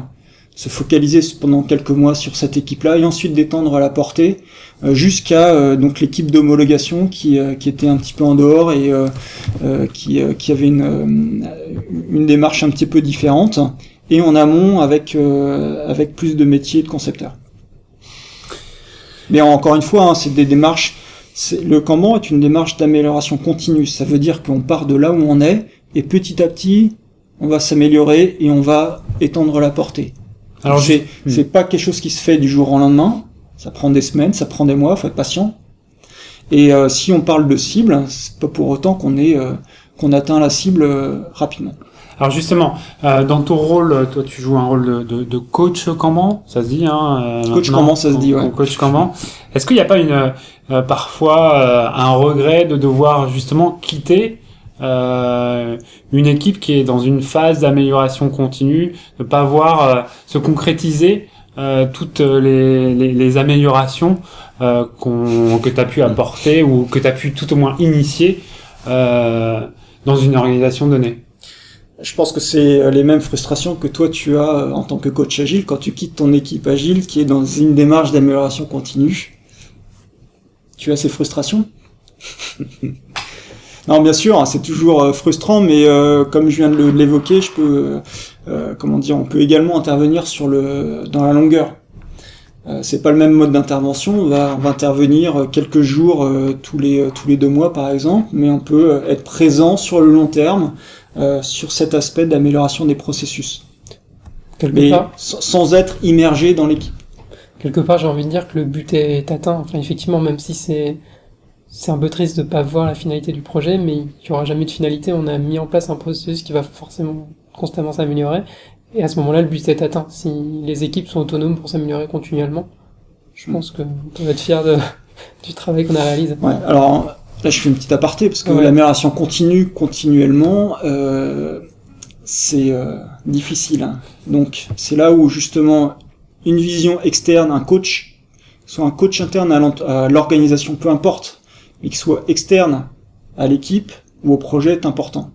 S2: se focaliser pendant quelques mois sur cette équipe-là et ensuite d'étendre la portée euh, jusqu'à euh, donc l'équipe d'homologation qui, euh, qui était un petit peu en dehors et qui, qui avait une, une démarche un petit peu différente et en amont avec avec plus de métiers de concepteurs. Mais encore une fois, hein, c'est des démarches. Le Kanban est une démarche d'amélioration continue. Ça veut dire qu'on part de là où on est et petit à petit, on va s'améliorer et on va étendre la portée. Alors c'est c'est pas quelque chose qui se fait du jour au lendemain. Ça prend des semaines, ça prend des mois, faut être patient. Et euh, si on parle de cible, c'est pas pour autant qu'on est euh, qu'on atteint la cible euh, rapidement.
S3: Alors justement, dans ton rôle, toi tu joues un rôle de, de, coach Kanban, ça se dit hein
S2: Coach Kanban, ça se dit, ouais.
S3: Coach Kanban. Est-ce qu'il n'y a pas une parfois un regret de devoir justement quitter euh, une équipe qui est dans une phase d'amélioration continue, de pas voir euh, se concrétiser euh, toutes les, les, les améliorations euh, que tu as pu apporter ou que tu as pu tout au moins initier dans une organisation donnée.
S2: Je pense que c'est les mêmes frustrations que toi tu as en tant que coach agile quand tu quittes ton équipe agile qui est dans une démarche d'amélioration continue. Tu as ces frustrations? Non, bien sûr, hein, c'est toujours euh, frustrant, mais euh, comme je viens de l'évoquer, je peux, euh, comment dire, on peut également intervenir sur le, dans la longueur. c'est pas le même mode d'intervention. On va, on va intervenir quelques jours tous les tous les deux mois, par exemple, mais on peut être présent sur le long terme sur cet aspect d'amélioration des processus. mais sans être immergé dans l'équipe.
S1: Quelque part, j'ai envie de dire que le but est atteint. Enfin, effectivement, même si c'est c'est un peu triste de pas voir la finalité du projet, mais il y aura jamais de finalité. On a mis en place un processus qui va forcément constamment s'améliorer. Et à ce moment-là, le but est atteint. Si les équipes sont autonomes pour s'améliorer continuellement, je pense que on va être fier de, du travail qu'on a réalisé.
S2: Ouais, alors là, je fais une petite aparté parce que l'amélioration continue continuellement, euh, c'est euh, difficile. Hein. Donc, c'est là où justement une vision externe, un coach, soit un coach interne à l'organisation, peu importe mais qui soit externe à l'équipe ou au projet est important.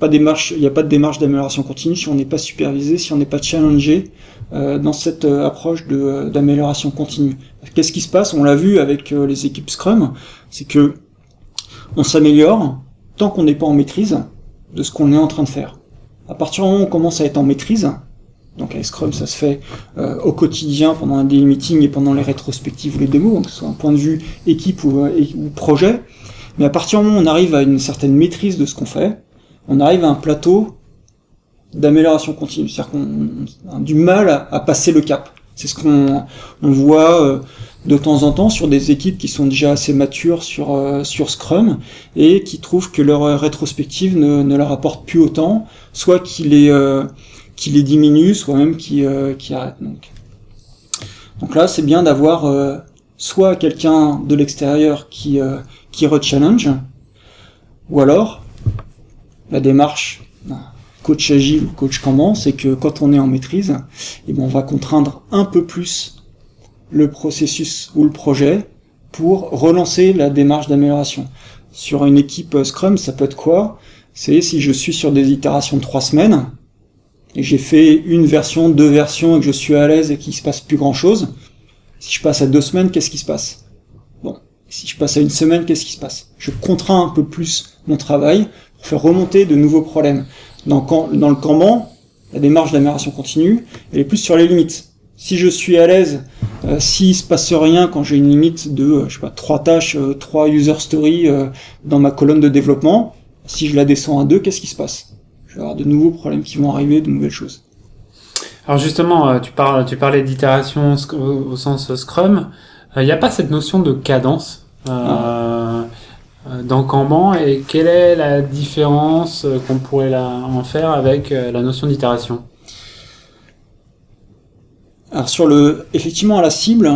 S2: Pas démarche, il n'y a pas de démarche d'amélioration continue si on n'est pas supervisé, si on n'est pas challengé euh, dans cette euh, approche euh, d'amélioration continue. Qu'est-ce qui se passe? On l'a vu avec les équipes Scrum, c'est que on s'améliore tant qu'on n'est pas en maîtrise de ce qu'on est en train de faire. À partir du moment où on commence à être en maîtrise, donc avec Scrum, ça se fait euh, au quotidien pendant un daily meeting et pendant les rétrospectives ou les démos, donc que ce soit un point de vue équipe ou, euh, ou, projet. Mais à partir du moment où on arrive à une certaine maîtrise de ce qu'on fait, on arrive à un plateau d'amélioration continue. C'est-à-dire qu'on a du mal à, passer le cap. C'est ce qu'on on voit euh, de temps en temps sur des équipes qui sont déjà assez matures sur, sur Scrum et qui trouvent que leur rétrospective ne, ne leur apporte plus autant, soit qu'il est qui les diminue, soit même qui, euh, qui arrête. Donc. donc là, c'est bien d'avoir euh, soit quelqu'un de l'extérieur qui, euh, qui re-challenge, ou alors la démarche coach agile coach Kanban, c'est que quand on est en maîtrise, eh ben on va contraindre un peu plus le processus ou le projet pour relancer la démarche d'amélioration. Sur une équipe Scrum, ça peut être quoi? C'est si je suis sur des itérations de trois semaines, et j'ai fait une version, deux versions et que je suis à l'aise et qu'il se passe plus grand chose, si je passe à deux semaines, qu'est-ce qui se passe? Bon, si je passe à une semaine, qu'est-ce qui se passe? Je contrains un peu plus mon travail pour faire remonter de nouveaux problèmes. Dans, le Kanban, la démarche d'amélioration continue, elle est plus sur les limites. Si je suis à l'aise, euh, s'il se passe rien quand j'ai une limite de, euh, je sais pas, trois tâches, euh, trois user stories euh, dans ma colonne de développement, si je la descends à deux, qu'est-ce qui se passe? Je avoir de nouveaux problèmes qui vont arriver, de nouvelles choses.
S3: Alors justement, euh, tu, parles, tu parlais d'itération au sens Scrum. Il euh, n'y a pas cette notion de cadence euh, dans Kanban et quelle est la différence qu'on pourrait en faire avec la notion d'itération?
S2: Alors sur le, effectivement à la cible,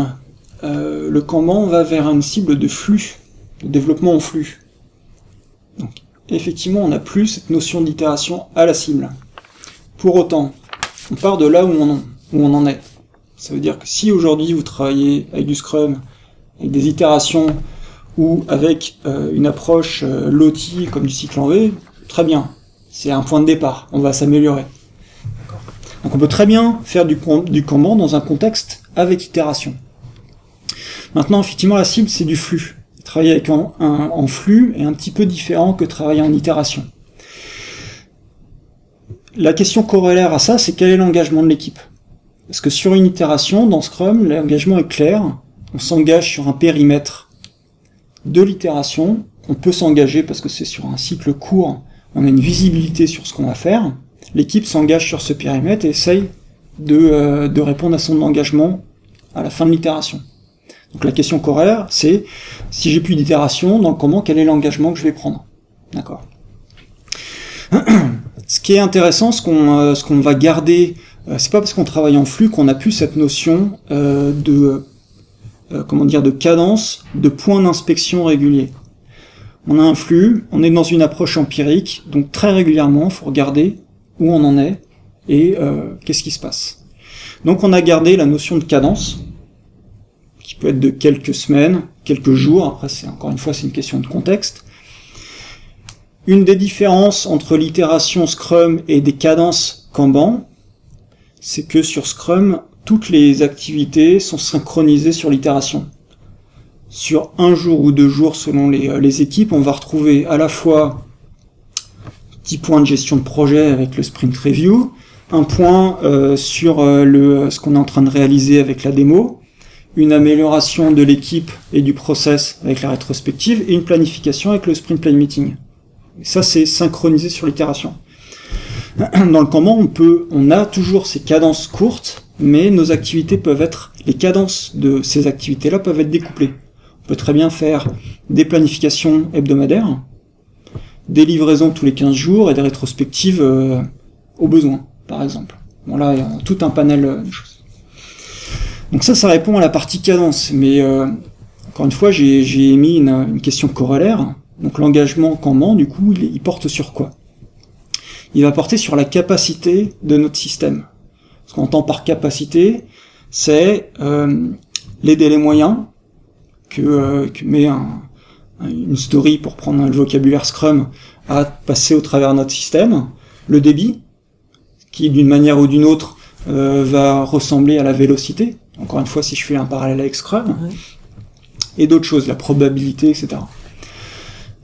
S2: le Kanban va vers une cible de flux, de développement en flux. Donc effectivement, on n'a plus cette notion d'itération à la cible. Pour autant, on part de là où on, en est. Ça veut dire que si aujourd'hui vous travaillez avec du Scrum, avec des itérations ou avec euh, une approche euh, LOTI comme du cycle en V, très bien. C'est un point de départ. On va s'améliorer. Donc on peut très bien faire du, du dans un contexte avec itération. Maintenant, effectivement, la cible, c'est du flux. Travailler avec un, en flux est un petit peu différent que travailler en itération. La question corollaire à ça, c'est quel est l'engagement de l'équipe? Parce que sur une itération, dans Scrum, l'engagement est clair. On s'engage sur un périmètre de l'itération. On peut s'engager parce que c'est sur un cycle court. On a une visibilité sur ce qu'on va faire. L'équipe s'engage sur ce périmètre et essaye de, euh, de répondre à son engagement à la fin de l'itération. Donc la question corollaire, c'est si j'ai plus d'itération, dans comment, quel est l'engagement que je vais prendre D'accord Ce qui est intéressant, ce qu'on euh, ce qu'on va garder, euh, c'est pas parce qu'on travaille en flux qu'on a plus cette notion euh, de comment dire de cadence, de point d'inspection régulier. On a un flux, on est dans une approche empirique, donc très régulièrement, faut regarder où on en est et qu'est-ce qui se passe. Donc on a gardé la notion de cadence, peut être de quelques semaines, quelques jours, après c'est encore une fois c'est une question de contexte. Une des différences entre l'itération Scrum et des cadences Kanban, c'est que sur Scrum, toutes les activités sont synchronisées sur l'itération. Sur un jour ou deux jours selon les, euh, équipes, on va retrouver à la fois petit point de gestion de projet avec le sprint review, un point euh, sur euh, ce qu'on est en train de réaliser avec la démo, une amélioration de l'équipe et du process avec la rétrospective et une planification avec le sprint plan meeting. ça, c'est synchronisé sur l'itération. Dans le Kanban, on peut, on a toujours ces cadences courtes, mais nos activités peuvent être, les cadences de ces activités-là peuvent être découplées. On peut très bien faire des planifications hebdomadaires, des livraisons tous les 15 jours et des rétrospectives euh, au besoin, par exemple. Bon là, il y a tout un panel de choses. Donc ça, ça répond à la partie cadence. Mais euh, encore une fois, j'ai émis une, question corollaire. Donc l'engagement Kanban, du coup, il, porte sur quoi? Il va porter sur la capacité de notre système. Ce qu'on entend par capacité, c'est euh, les délais moyens que, euh, que met un, une story, pour prendre le vocabulaire Scrum, à passer au travers notre système, le débit, qui d'une manière ou d'une autre euh, va ressembler à la vélocité, encore une fois, si je fais un parallèle avec Scrum, et d'autres choses, la probabilité, etc.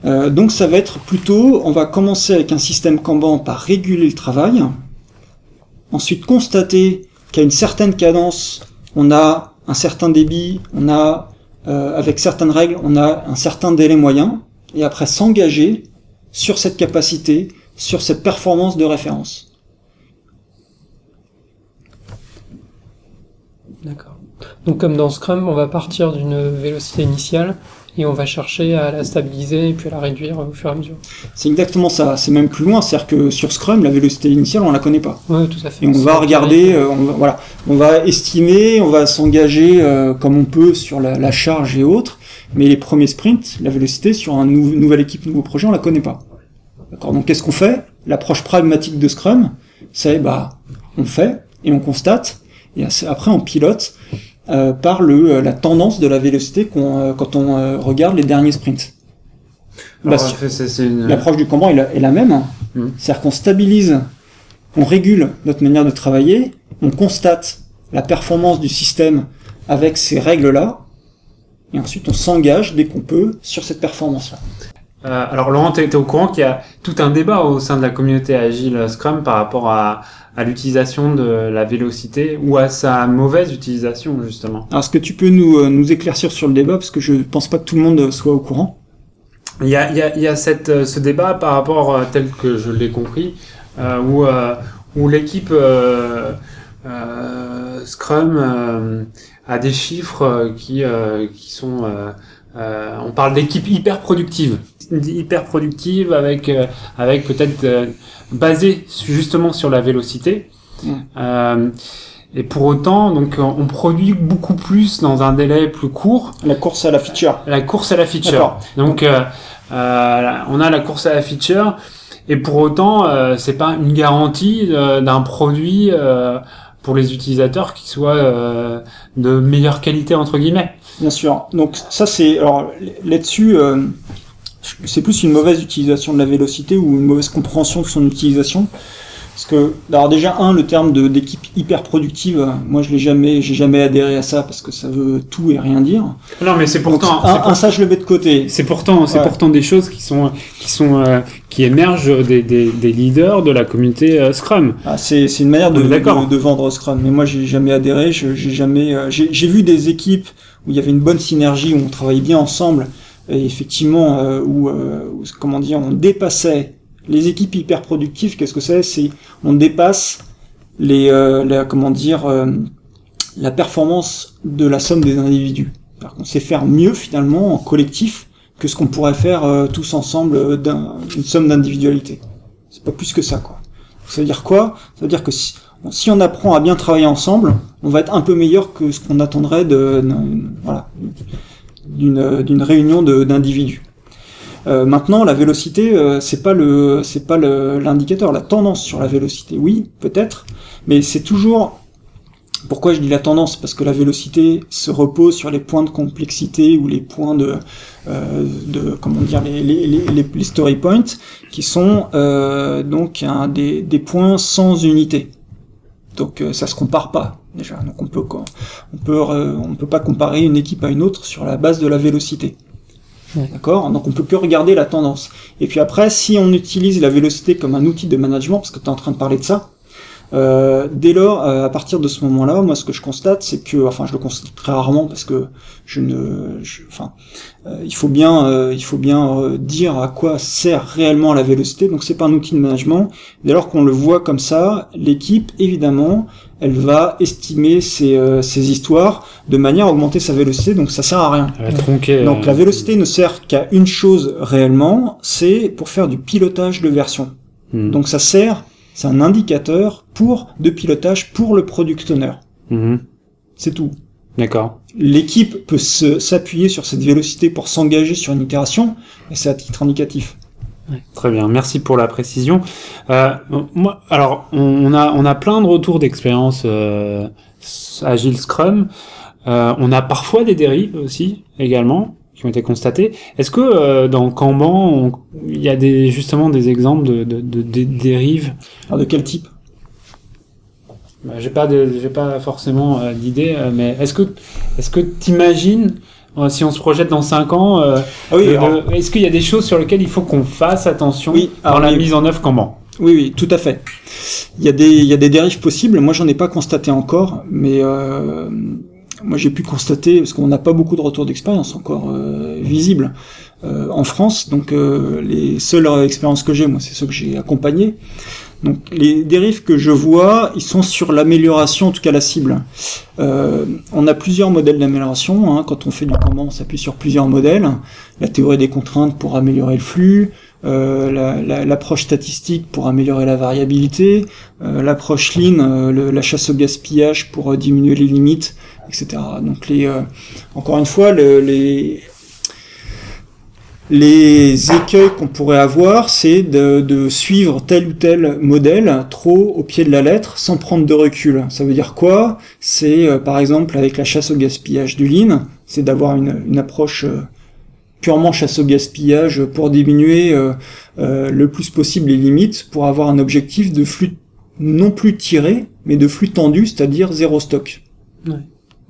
S2: Euh, donc ça va être plutôt, on va commencer avec un système Kanban par réguler le travail, ensuite constater qu'à une certaine cadence, on a un certain débit, on a, euh, avec certaines règles, on a un certain délai moyen, et après s'engager sur cette capacité, sur cette performance de référence.
S1: D'accord. Donc comme dans Scrum, on va partir d'une vélocité initiale et on va chercher à la stabiliser et puis à la réduire au fur et à mesure.
S2: C'est exactement ça. C'est même plus loin, c'est-à-dire que sur Scrum, la vélocité initiale, on la connaît pas.
S1: Oui, tout à fait.
S2: Et on va regarder, euh, on va, voilà, on va estimer, on va s'engager euh, comme on peut sur la, charge et autres. Mais les premiers sprints, la vélocité sur un nouvelle équipe, nouveau projet, on la connaît pas. D'accord. Donc qu'est-ce qu'on fait? L'approche pragmatique de Scrum, c'est bah on fait et on constate et après on pilote euh, par le, euh, la tendance de la vélocité qu'on, euh, quand on regarde les derniers sprints. L'approche du combat est la, même. Hmm. C'est-à-dire qu'on stabilise, on régule notre manière de travailler, on constate la performance du système avec ces règles-là, et ensuite on s'engage dès qu'on peut sur cette performance-là.
S3: Alors Laurent, tu es, au courant qu'il y a tout un débat au sein de la communauté Agile Scrum par rapport à, à l'utilisation de la vélocité ou à sa mauvaise utilisation justement?
S2: Alors est-ce que tu peux nous, euh, nous éclaircir sur le débat? Parce que je pense pas que tout le monde soit au courant.
S3: Il y a, il y a, il y a cette, euh, ce débat par rapport euh, tel que je l'ai compris euh, où, où l'équipe euh, Scrum a des chiffres qui, qui sont... on parle d'équipe hyper productive hyper productive avec avec peut-être basé justement sur la vélocité. Euh, et pour autant, donc on produit beaucoup plus dans un délai plus court.
S2: La course à la feature.
S3: La course à la feature. Donc euh, euh, on a la course à la feature et pour autant euh, c'est pas une garantie euh, d'un produit euh, pour les utilisateurs qui soit de meilleure qualité entre guillemets.
S2: Bien sûr. Donc ça c'est alors là-dessus c'est plus une mauvaise utilisation de la vélocité ou une mauvaise compréhension de son utilisation. Parce que, alors déjà un, le terme de d'équipe hyper productive, moi je l'ai jamais, j'ai jamais adhéré à ça parce que ça veut tout et rien dire.
S3: Non, mais c'est pourtant,
S2: Donc, un, un, ça je le mets de côté.
S3: c'est pourtant, c'est
S2: Ouais.
S3: pourtant des choses qui sont, qui sont, euh, qui émergent des, des, des leaders de la communauté euh, Scrum.
S2: Ah, c'est c'est une manière de, de, de vendre Scrum. Mais moi, j'ai jamais adhéré. je- J'ai jamais. euh, j'ai j'ai vu des équipes où il y avait une bonne synergie, où on travaillait bien ensemble, effectivement, euh, où, euh, comment dire, on dépassait les équipes hyper productives. Qu'est-ce que c'est? C'est on dépasse les, euh, la, comment dire, euh, la performance de la somme des individus. Qu'on sait faire mieux finalement en collectif que ce qu'on pourrait faire euh, tous ensemble euh, d'un- d'une somme d'individualité. C'est pas plus que ça, quoi. Ça veut dire quoi? Ça veut dire que si, si on apprend à bien travailler ensemble, on va être un peu meilleur que ce qu'on attendrait de, d'un- voilà, d'une, réunion d'individus. Euh, maintenant, la vélocité, euh, c'est pas le, c'est pas l'indicateur, la tendance sur la vélocité. Oui, peut-être, mais c'est toujours. Pourquoi je dis la tendance? Parce que la vélocité se repose sur les points de complexité ou les points de, euh, de comment dire, les, les, les, story points, qui sont euh, donc des, des points sans unité. Donc euh, ça se compare pas déjà. Donc on peut on peut euh, on peut pas comparer une équipe à une autre sur la base de la vélocité.
S1: Ouais.
S2: D'accord? Donc on peut que regarder la tendance. Et puis après, si on utilise la vélocité comme un outil de management, parce que tu es en train de parler de ça, euh, dès lors, euh, à partir de ce moment-là, moi ce que je constate, c'est que, enfin je le constate très rarement parce que je ne, je- enfin, euh, il faut bien, euh, il faut bien euh, dire à quoi sert réellement la vélocité. Donc c'est pas un outil de management. Dès lors qu'on le voit comme ça, l'équipe, évidemment, elle va estimer ses, euh, ses histoires de manière à augmenter sa vélocité. Donc ça sert à rien.
S3: Elle va tronquer.
S2: Donc
S3: euh,
S2: la vélocité ne sert qu'à une chose réellement, c'est pour faire du pilotage de version.
S3: hmm.
S2: Donc ça sert, c'est un indicateur pour de pilotage pour le product owner.
S3: Mhm.
S2: C'est tout.
S3: D'accord.
S2: L'équipe peut s'appuyer sur cette vélocité pour s'engager sur une itération, mais c'est à titre indicatif.
S3: Très bien, merci pour la précision. Euh, moi, alors, on, on a on a plein de retours d'expérience euh, agile Scrum. Euh, on a parfois des dérives aussi également qui ont été constatées. Est-ce que euh, dans Kanban, on- il y a des justement des exemples de, de, de- de dérives
S2: Alors de quel type?
S3: Bah, J'ai pas de- j'ai pas forcément euh, d'idée, euh, mais est-ce que est-ce que t'imagines euh, si on se projette dans 5 ans, euh,
S2: Ah oui, alors-
S3: est-ce qu'il y a des choses sur lesquelles il faut qu'on fasse attention
S2: Oui,
S3: dans la mise en œuvre Kanban
S2: oui, oui, tout à fait. Il y a des, il y a des dérives possibles. Moi, j'en ai pas constaté encore, mais euh, moi, j'ai pu constater parce qu'on n'a pas beaucoup de retours d'expérience encore euh, visibles euh, en France. Donc, euh, les seules expériences que j'ai, moi, c'est ceux que j'ai accompagnés. Donc, les dérives que je vois, ils sont sur l'amélioration, en tout cas la cible. Euh, on a plusieurs modèles d'amélioration. Hein. Quand on fait du comment, on s'appuie sur plusieurs modèles. La théorie des contraintes pour améliorer le flux, euh, la- la- l'approche statistique pour améliorer la variabilité, euh, l'approche lean, euh, le- la chasse au gaspillage pour euh, diminuer les limites, etc. Donc les, euh, encore une fois, le- les les écueils qu'on pourrait avoir, c'est de, de suivre tel ou tel modèle trop au pied de la lettre sans prendre de recul. Ça veut dire quoi? C'est euh, par exemple avec la chasse au gaspillage du lean, c'est d'avoir une, approche euh, purement chasse au gaspillage pour diminuer euh, le plus possible les limites, pour avoir un objectif de flux non plus tiré, mais de flux tendu, c'est-à-dire zéro stock.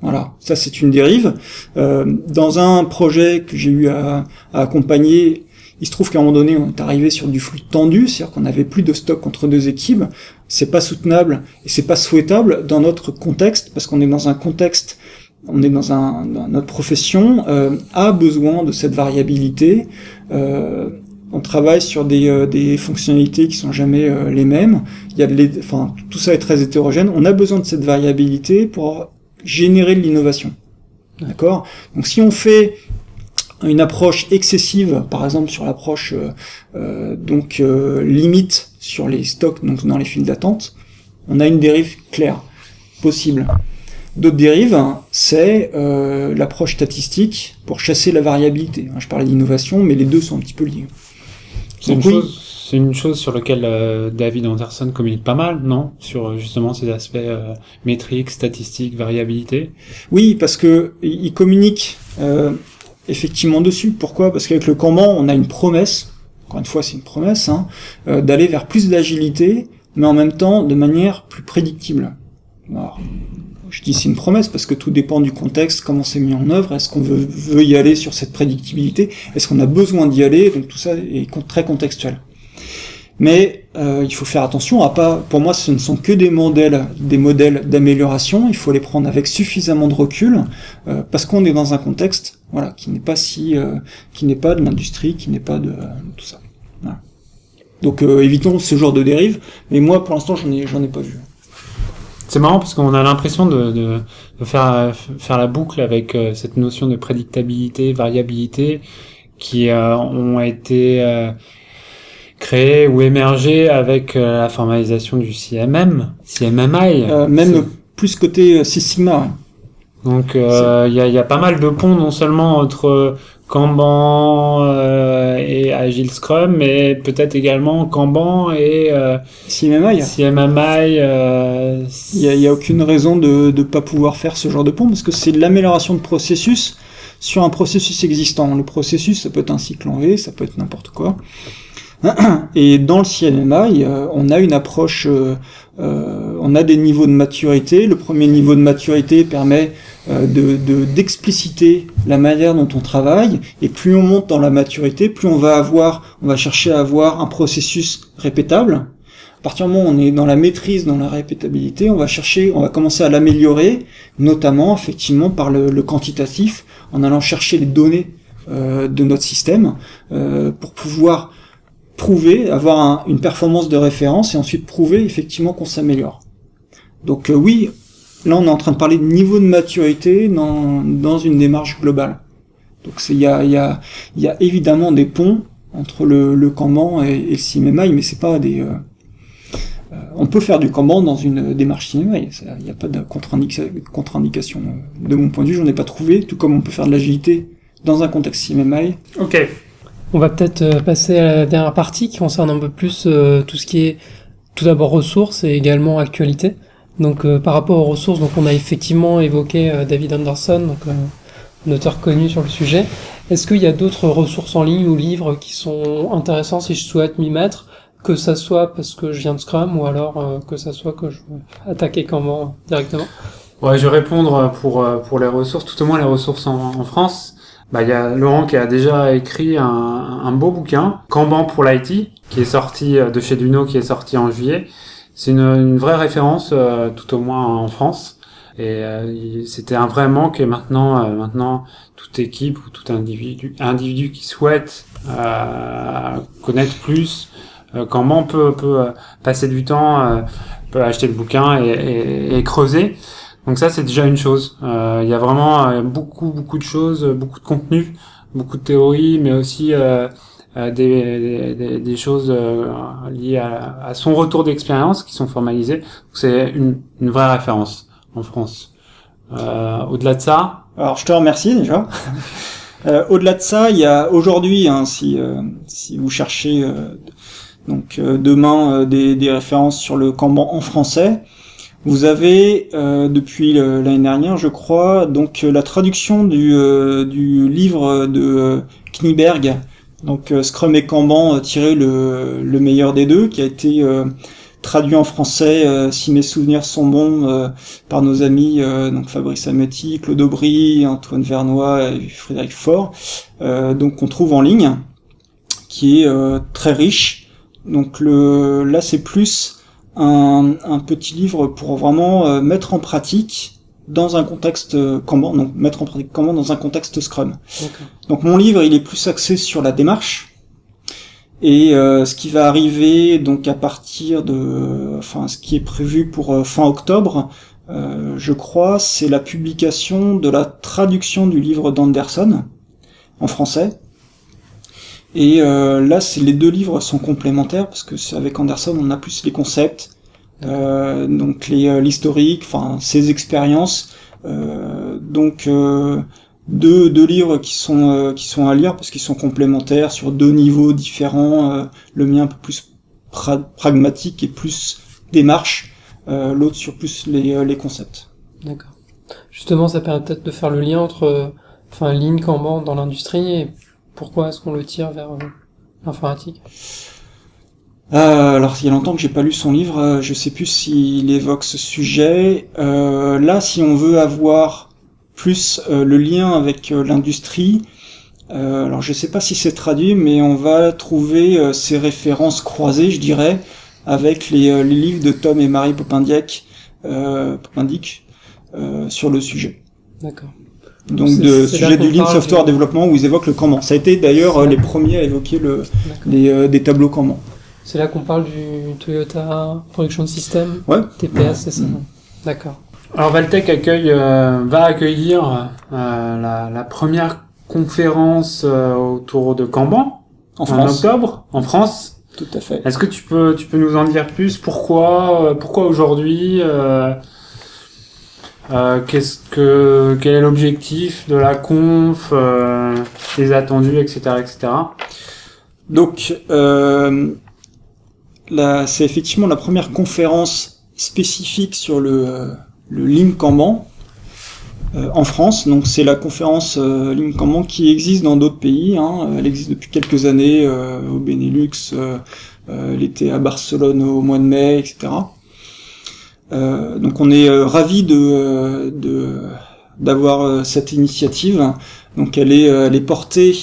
S2: Voilà, ça c'est une dérive. Euh, dans un projet que j'ai eu à, à accompagner, il se trouve qu'à un moment donné, on est arrivé sur du flux tendu, c'est-à-dire qu'on n'avait plus de stock entre deux équipes. C'est pas soutenable et c'est pas souhaitable dans notre contexte, parce qu'on est dans un contexte, on est dans un, dans notre profession euh, a besoin de cette variabilité. Euh, on travaille sur des, euh, des fonctionnalités qui sont jamais euh, les mêmes. Il y a de enfin, tout ça est très hétérogène. On a besoin de cette variabilité pour générer de l'innovation. D'accord? Donc si on fait une approche excessive, par exemple sur l'approche euh, euh, donc euh, limite sur les stocks donc dans les files d'attente, on a une dérive claire possible. D'autres dérives, c'est euh, l'approche statistique pour chasser la variabilité. Je parlais d'innovation, mais les deux sont un petit peu liés.
S3: C'est une,
S2: Donc oui.
S3: chose, c'est une chose sur laquelle euh, David Anderson communique pas mal, non? Sur euh, justement ces aspects euh, métriques, statistiques, variabilité.
S2: Oui, parce que il communique effectivement dessus. Pourquoi? Parce qu'avec le Kanban, on a une promesse, encore une fois c'est une promesse, hein, d'aller vers plus d'agilité, mais en même temps de manière plus prédictible. Alors, je dis c'est une promesse parce que tout dépend du contexte, comment c'est mis en œuvre, est-ce qu'on veut, y aller sur cette prédictibilité, est-ce qu'on a besoin d'y aller, donc tout ça est très contextuel. Mais euh, il faut faire attention à pas. Pour moi, ce ne sont que des modèles, des modèles d'amélioration. Il faut les prendre avec suffisamment de recul euh, parce qu'on est dans un contexte, voilà, qui n'est pas si, euh, qui n'est pas de l'industrie, qui n'est pas de, tout ça. Voilà. Donc évitons ce genre de dérive. Mais moi, pour l'instant, j'en ai, j'en ai pas vu.
S3: C'est marrant parce qu'on a l'impression de, de, de, faire faire la boucle avec cette notion de prédictabilité, variabilité, qui ont été créé ou émergé avec euh, la formalisation du CMM, CMMI.
S2: Euh, même plus côté euh, Six Sigma.
S3: Donc il y a, y, a, pas mal de ponts non seulement entre Kanban et Agile Scrum, mais peut-être également Kanban et
S2: CMMI.
S3: CMMI.
S2: Il n'y a, y a, aucune raison de ne pas pouvoir faire ce genre de pont parce que c'est de l'amélioration de processus sur un processus existant. Le processus, ça peut être un cycle en V, ça peut être n'importe quoi. Et dans le euh, on a une approche, euh, euh, on a des niveaux de maturité. Le premier niveau de maturité permet de d'expliciter la manière dont on travaille. Et plus on monte dans la maturité, plus on va avoir, on va chercher à avoir un processus répétable. À partir du moment où on est dans la maîtrise, dans la répétabilité, on va chercher, on va commencer à l'améliorer, notamment effectivement par le, le, quantitatif, en allant chercher les données de notre système pour pouvoir prouver, avoir une performance de référence et ensuite prouver effectivement qu'on s'améliore. Donc euh, oui, là on est en train de parler de niveau de maturité dans, dans une démarche globale. Donc il y a, y, a, y a évidemment des ponts entre le, le Kanban et, et le CMMI, mais c'est pas des... Euh, euh, on peut faire du Kanban dans une démarche CMMI, il n'y a pas de contre-indication. De mon point de vue, j'en ai pas trouvé, tout comme on peut faire de l'agilité dans un contexte CMMI.
S3: Ok,
S1: on va peut-être euh, passer à la dernière partie qui concerne un peu plus euh, tout ce qui est tout d'abord ressources et également actualité. Donc euh, par rapport aux ressources, donc on a effectivement évoqué David Anderson, donc un auteur connu sur le sujet. Est-ce qu'il y a d'autres ressources en ligne ou livres qui sont intéressants si je souhaite m'y mettre, que ça soit parce que je viens de Scrum ou alors que ça soit que je veux attaquer Kanban directement?
S3: Ouais, je vais répondre pour pour les ressources, tout au moins les ressources en France bah, il y a Laurent qui a déjà écrit un, un beau bouquin, Kanban pour l'IT, qui est sorti euh, de chez Duno, qui est sorti en juillet. C'est une, une, vraie référence, euh, tout au moins en France. Et euh, c'était un vrai manque. Et maintenant, maintenant, toute équipe ou tout individu, individu qui souhaite connaître plus Kanban peut, peut passer du temps, peut acheter le bouquin et, et, et creuser. Donc ça, c'est déjà une chose. Euh, il y a vraiment euh, beaucoup, beaucoup de choses, beaucoup de contenu, beaucoup de théories, mais aussi euh, euh des, des, des, choses liées à, à, son retour d'expérience qui sont formalisées. C'est une, une, vraie référence en France. Au-delà de ça...
S2: Alors, je te remercie déjà. Au-delà de ça, il y a aujourd'hui, hein, si, si vous cherchez donc demain des, des références sur le Kanban en français, vous avez euh, depuis l'année dernière, je crois, donc euh, la traduction du, euh, du livre de Kniberg, donc Scrum et Kanban tiré le, le, meilleur des deux, qui a été traduit en français, si mes souvenirs sont bons, par nos amis donc Fabrice Ametti, Claude Aubry, Antoine Vernois et Frédéric Faure, donc on trouve en ligne, qui est très riche. Donc le, là c'est plus un, un, petit livre pour vraiment euh, mettre en pratique dans un contexte euh, Kanban, donc mettre en pratique Kanban dans un contexte Scrum. Donc mon livre, il est plus axé sur la démarche. Et euh, ce qui va arriver donc à partir de, enfin ce qui est prévu pour fin octobre, euh, je crois, c'est la publication de la traduction du livre d'Anderson en français. Et euh, là, les deux livres sont complémentaires parce que avec Anderson, on a plus les concepts, euh, donc euh, l'historique, enfin ses expériences. Euh, donc euh, deux, deux livres qui sont qui sont à lire parce qu'ils sont complémentaires sur deux niveaux différents. le mien un peu plus pragmatique et plus démarche, l'autre sur plus les les concepts.
S1: D'accord. Justement, ça permet peut-être de faire le lien entre enfin Lean Kanban dans l'industrie et pourquoi est-ce qu'on le tire vers l'informatique?
S2: Alors il y a longtemps que j'ai pas lu son livre, je sais plus s'il évoque ce sujet. là, si on veut avoir plus le lien avec l'industrie, alors je sais pas si c'est traduit, mais on va trouver ces références croisées, je dirais, avec les, les livres de Tom et Marie Popindiek, Popindic sur le sujet.
S1: D'accord.
S2: Donc de sujet du Lean Software Développement où ils évoquent le Kanban. Ça a été d'ailleurs les premiers à évoquer le, les, euh, des tableaux Kanban.
S1: C'est là qu'on parle du Toyota Production System
S2: ouais.
S1: TPS, c'est ça mm. D'accord.
S3: Alors Valtech accueille, euh, va accueillir euh, la, la, première conférence autour de Kanban
S2: en, en
S3: octobre en France.
S2: Tout à fait.
S3: Est-ce que tu peux, tu peux nous en dire plus? Pourquoi, pourquoi aujourd'hui euh, qu'est-ce que quel est l'objectif de la conf, euh, les attendus, etc., etc.
S2: Donc, euh, c'est effectivement la première conférence spécifique sur le, le Lean Kanban euh, en France. Donc, c'est la conférence euh, Lean qui existe dans d'autres pays. Hein. Elle existe depuis quelques années au Benelux, elle était à Barcelone au mois de mai, etc. Euh, donc on est euh, ravi de, euh, de d'avoir cette initiative. Donc elle est, elle est portée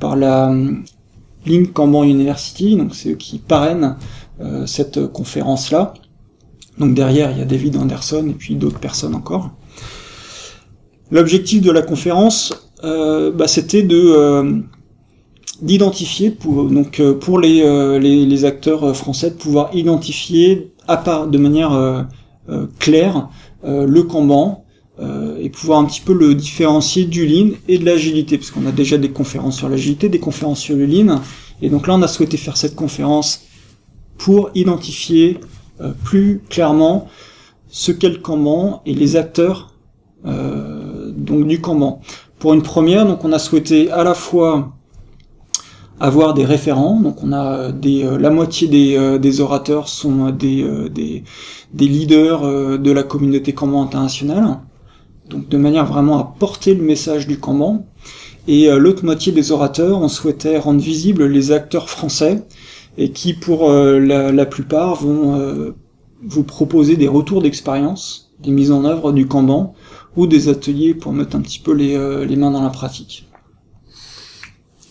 S2: par la Link Kanban University, donc c'est eux qui parrainent cette conférence-là. Donc derrière, il y a David Anderson et puis d'autres personnes encore. L'objectif de la conférence, euh, bah, c'était de d'identifier pour donc pour les, les acteurs français de pouvoir identifier à part de manière euh, euh, claire euh, le Kanban et pouvoir un petit peu le différencier du Lean et de l'agilité, parce qu'on a déjà des conférences sur l'agilité, des conférences sur le Lean, et donc là on a souhaité faire cette conférence pour identifier plus clairement ce qu'est le Kanban et les acteurs donc du Kanban. Pour une première, donc on a souhaité à la fois avoir des référents. Donc on a des, euh, la moitié des, euh, des orateurs sont des, euh, des, des leaders de la communauté Kanban internationale. Donc de manière vraiment à porter le message du Kanban. Et l'autre moitié des orateurs, on souhaitait rendre visibles les acteurs français et qui pour la, la, plupart vont vous proposer des retours d'expérience, des mises en œuvre du Kanban ou des ateliers pour mettre un petit peu les, les mains dans la pratique.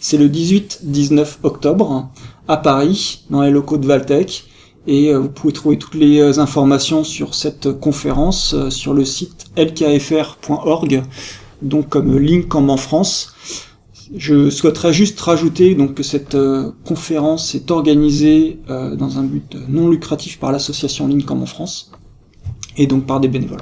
S2: C'est le 18-19 octobre à Paris, dans les locaux de Valtech. Et euh, vous pouvez trouver toutes les euh, informations sur cette conférence euh, sur le site lkfr.org, donc comme link en France. Je souhaiterais juste rajouter donc que cette conférence est organisée dans un but non lucratif par l'association Link en France et donc par des bénévoles.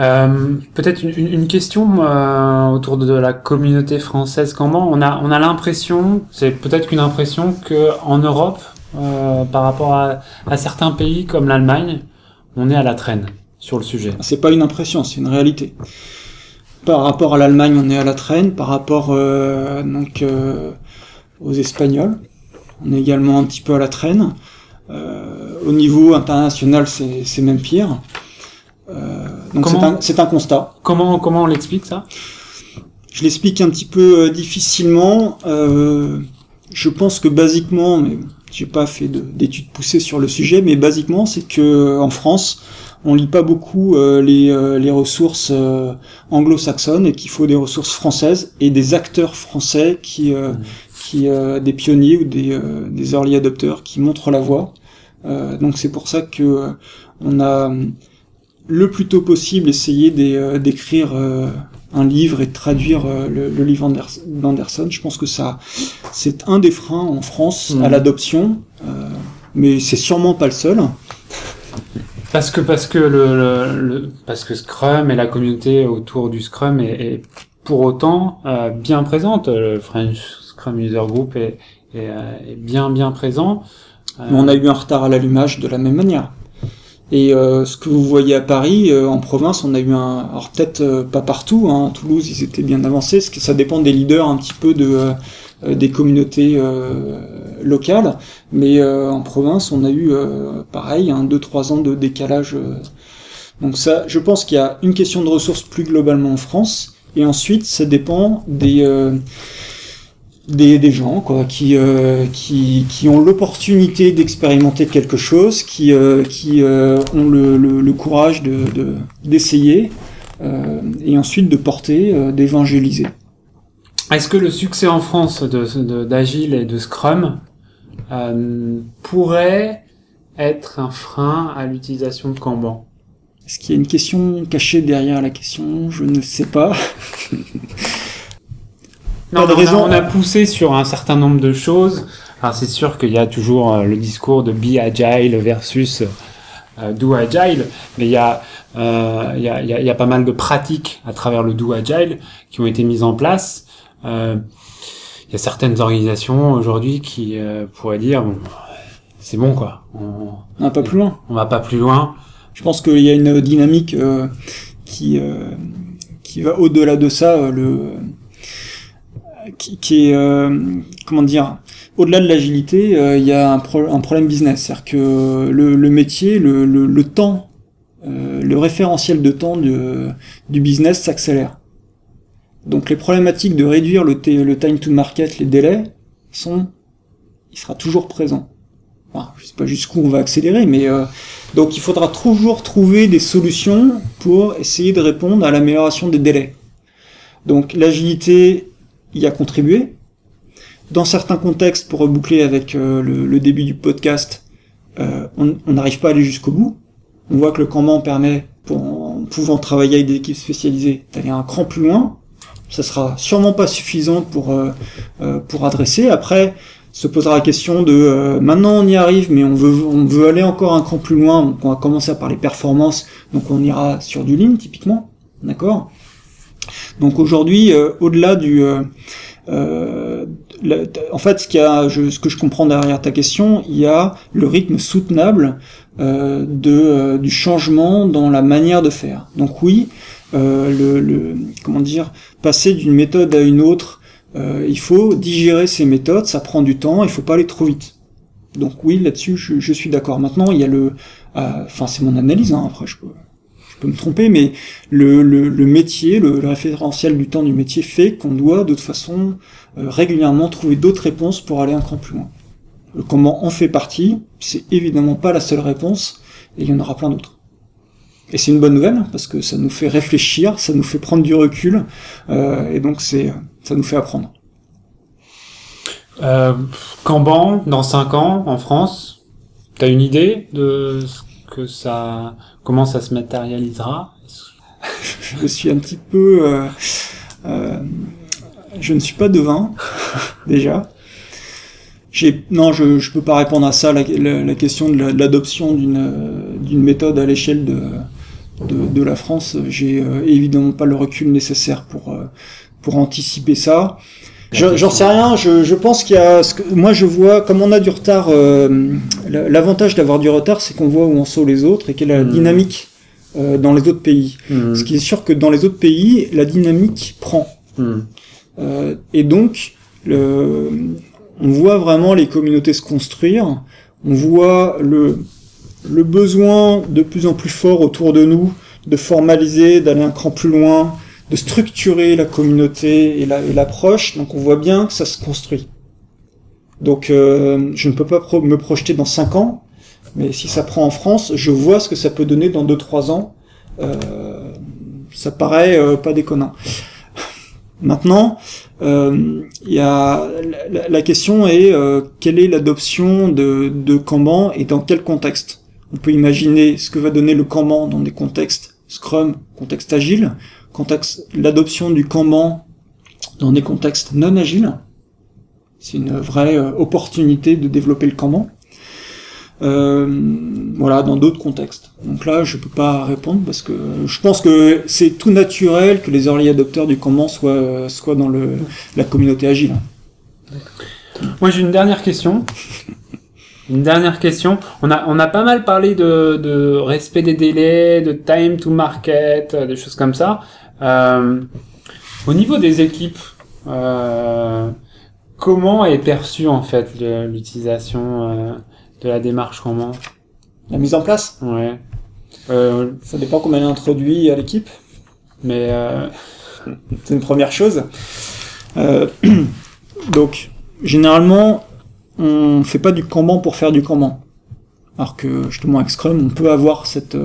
S3: Euh, Peut-être une, une, question euh, autour de la communauté française Kanban. On a, on a l'impression, c'est peut-être qu'une impression, que en Europe, euh, par rapport à, à, certains pays comme l'Allemagne, on est à la traîne sur le sujet.
S2: C'est pas une impression, c'est une réalité. Par rapport à l'Allemagne, on est à la traîne. Par rapport euh, donc euh, aux Espagnols, on est également un petit peu à la traîne. Au niveau international, c'est même pire. Euh, donc c'est un, un, constat.
S3: Comment, comment on l'explique ça?
S2: Je l'explique un petit peu euh, difficilement. Euh, je pense que basiquement, mais j'ai pas fait d'études poussées sur le sujet, mais basiquement c'est que en France, on lit pas beaucoup euh, les, euh, les, ressources anglo-saxonnes et qu'il faut des ressources françaises et des acteurs français qui, mmh. qui des pionniers ou des, des early adopters qui montrent la voie. donc c'est pour ça que on a le plus tôt possible essayer euh, d'écrire euh, un livre et de traduire euh, le, livre d'Anderson. Je pense que ça, c'est un des freins en France à mmh. l'adoption, mais c'est sûrement pas le seul.
S3: Parce que parce que le, parce que Scrum et la communauté autour du Scrum est, pour autant bien présente. Le French Scrum User Group est, est, est bien bien présent.
S2: Mais on a eu un retard à l'allumage de la même manière. Et euh, ce que vous voyez à Paris, euh, en province, on a eu un, alors peut-être euh, pas partout, hein, Toulouse ils étaient bien avancés, parce que ça dépend des leaders un petit peu de des communautés locales, mais en province on a eu pareil, un, deux trois ans de décalage. donc ça, je pense qu'il y a une question de ressources plus globalement en France, Et ensuite, ça dépend des euh, des, des gens quoi, qui, euh, qui, qui ont l'opportunité d'expérimenter quelque chose, qui, euh, qui euh, ont le, le, le courage de, de- d'essayer euh, et ensuite de porter, euh, d'évangéliser.
S3: Est-ce que le succès en France de, de- d'Agile et de Scrum euh, pourrait être un frein à l'utilisation de Kanban?
S2: Est-ce qu'il y a une question cachée derrière la question? Je ne sais pas.
S3: Non,
S2: Pas de
S3: on, a-
S2: raison.
S3: on a poussé sur un certain nombre de choses. Alors c'est sûr qu'il y a toujours euh, le discours de be agile versus euh, do agile, mais il y a, euh, il y, a, il y a- pas mal de pratiques à travers le do agile qui ont été mises en place. Euh, il y a certaines organisations aujourd'hui qui euh, pourraient dire bon, c'est bon quoi, on,
S2: Un pas plus loin.
S3: on va pas plus loin.
S2: Je pense qu'il y a une dynamique euh, qui, euh, qui va au-delà de ça, le, qui, qui est, euh, comment dire, au-delà de l'agilité, euh, il y a un, pro- un problème business. C'est-à-dire que le, le métier, le, le, le temps, euh, le référentiel de temps du, business s'accélère. Donc les problématiques de réduire le, le time to market, les délais, sont, il sera toujours présent. Enfin, je sais pas jusqu'où on va accélérer, mais euh, donc il faudra toujours trouver des solutions pour essayer de répondre à l'amélioration des délais. Donc l'agilité y a contribué. Dans certains contextes, pour reboucler avec euh, le, début du podcast, euh, on n'arrive pas à aller jusqu'au bout. On voit que le Kanban permet, pour, en pouvant travailler avec des équipes spécialisées, d'aller un cran plus loin. Ça sera sûrement pas suffisant pour euh, pour adresser. Après, se posera la question de maintenant on y arrive, mais on veut on veut aller encore un cran plus loin. Donc on va commencer à parler performance. Donc on ira sur du lean typiquement, d'accord? Donc aujourd'hui, euh, au-delà du euh, euh, en fait, ce, qu'il y a, je, ce que je comprends derrière ta question, il y a le rythme soutenable euh, de, euh, du changement dans la manière de faire. Donc oui, le, le- comment dire, passer d'une méthode à une autre, il faut digérer ces méthodes, ça prend du temps, il faut pas aller trop vite. Donc oui, là-dessus, je, je suis d'accord. Maintenant, il y a le, enfin c'est mon analyse, hein, après je peux, je peux me tromper, mais le, le, le métier, le, le référentiel du temps du métier fait qu'on doit de toute façon euh, régulièrement trouver d'autres réponses pour aller un cran plus loin. Le comment en fait partie, c'est évidemment pas la seule réponse, et il y en aura plein d'autres. Et c'est une bonne nouvelle, parce que ça nous fait réfléchir, ça nous fait prendre du recul, euh, et donc c'est, ça nous fait apprendre.
S3: Euh, dans 5 ans, en France, t'as une idée de ce que ça, comment ça se matérialisera
S2: Je suis un petit peu... euh, euh, je ne suis pas devin, déjà. Non, je je peux pas répondre à ça, la, question de la- de l'adoption d'une méthode à l'échelle de, la France. J'ai euh, évidemment pas le recul nécessaire pour anticiper ça. Je- J'en sais rien, je, je pense qu'il y a... ce que- moi je vois, comme on a du retard, euh, la- l'avantage d'avoir du retard, c'est qu'on voit où en sont les autres et quelle est la
S3: Hmm.
S2: dynamique euh, dans les autres pays.
S3: Hmm.
S2: Ce qui est sûr que dans les autres pays, la dynamique prend.
S3: Hmm.
S2: Euh, et donc, le, on voit vraiment les communautés se construire, on voit le, le besoin de plus en plus fort autour de nous de formaliser, d'aller un cran plus loin, de structurer la communauté et la- l'approche. Donc on voit bien que ça se construit. Donc euh, je ne peux pas me projeter dans 5 ans, mais si ça prend en France, je vois ce que ça peut donner dans 2-3 ans. Euh, ça paraît euh, pas déconnant. Maintenant, y a la, la- la question est quelle est l'adoption de, de Kanban et dans quel contexte? On peut imaginer ce que va donner le Kanban dans des contextes Scrum, contexte agile, l'adoption du Kanban dans des contextes non agiles. C'est une vraie euh, opportunité de développer le Kanban. Euh, voilà, dans d'autres contextes. Donc là, je peux pas répondre parce que je pense que c'est tout naturel que les early adopteurs du Kanban soient, dans la communauté agile.
S3: Moi, j'ai une dernière question. Une dernière question. On a, pas mal parlé de, de respect des délais, de time to market, euh, des choses comme ça. Euh, au niveau des équipes, euh, comment est perçue en fait l'utilisation euh, de la démarche Kanban
S2: La mise en place,
S3: Ouais. Euh,
S2: ça dépend comment elle est introduite à l'équipe.
S3: mais euh,
S2: c'est une première chose. Euh, donc, généralement, on fait pas du Kanban pour faire du Kanban. Alors que, justement, avec Scrum, on peut avoir cette,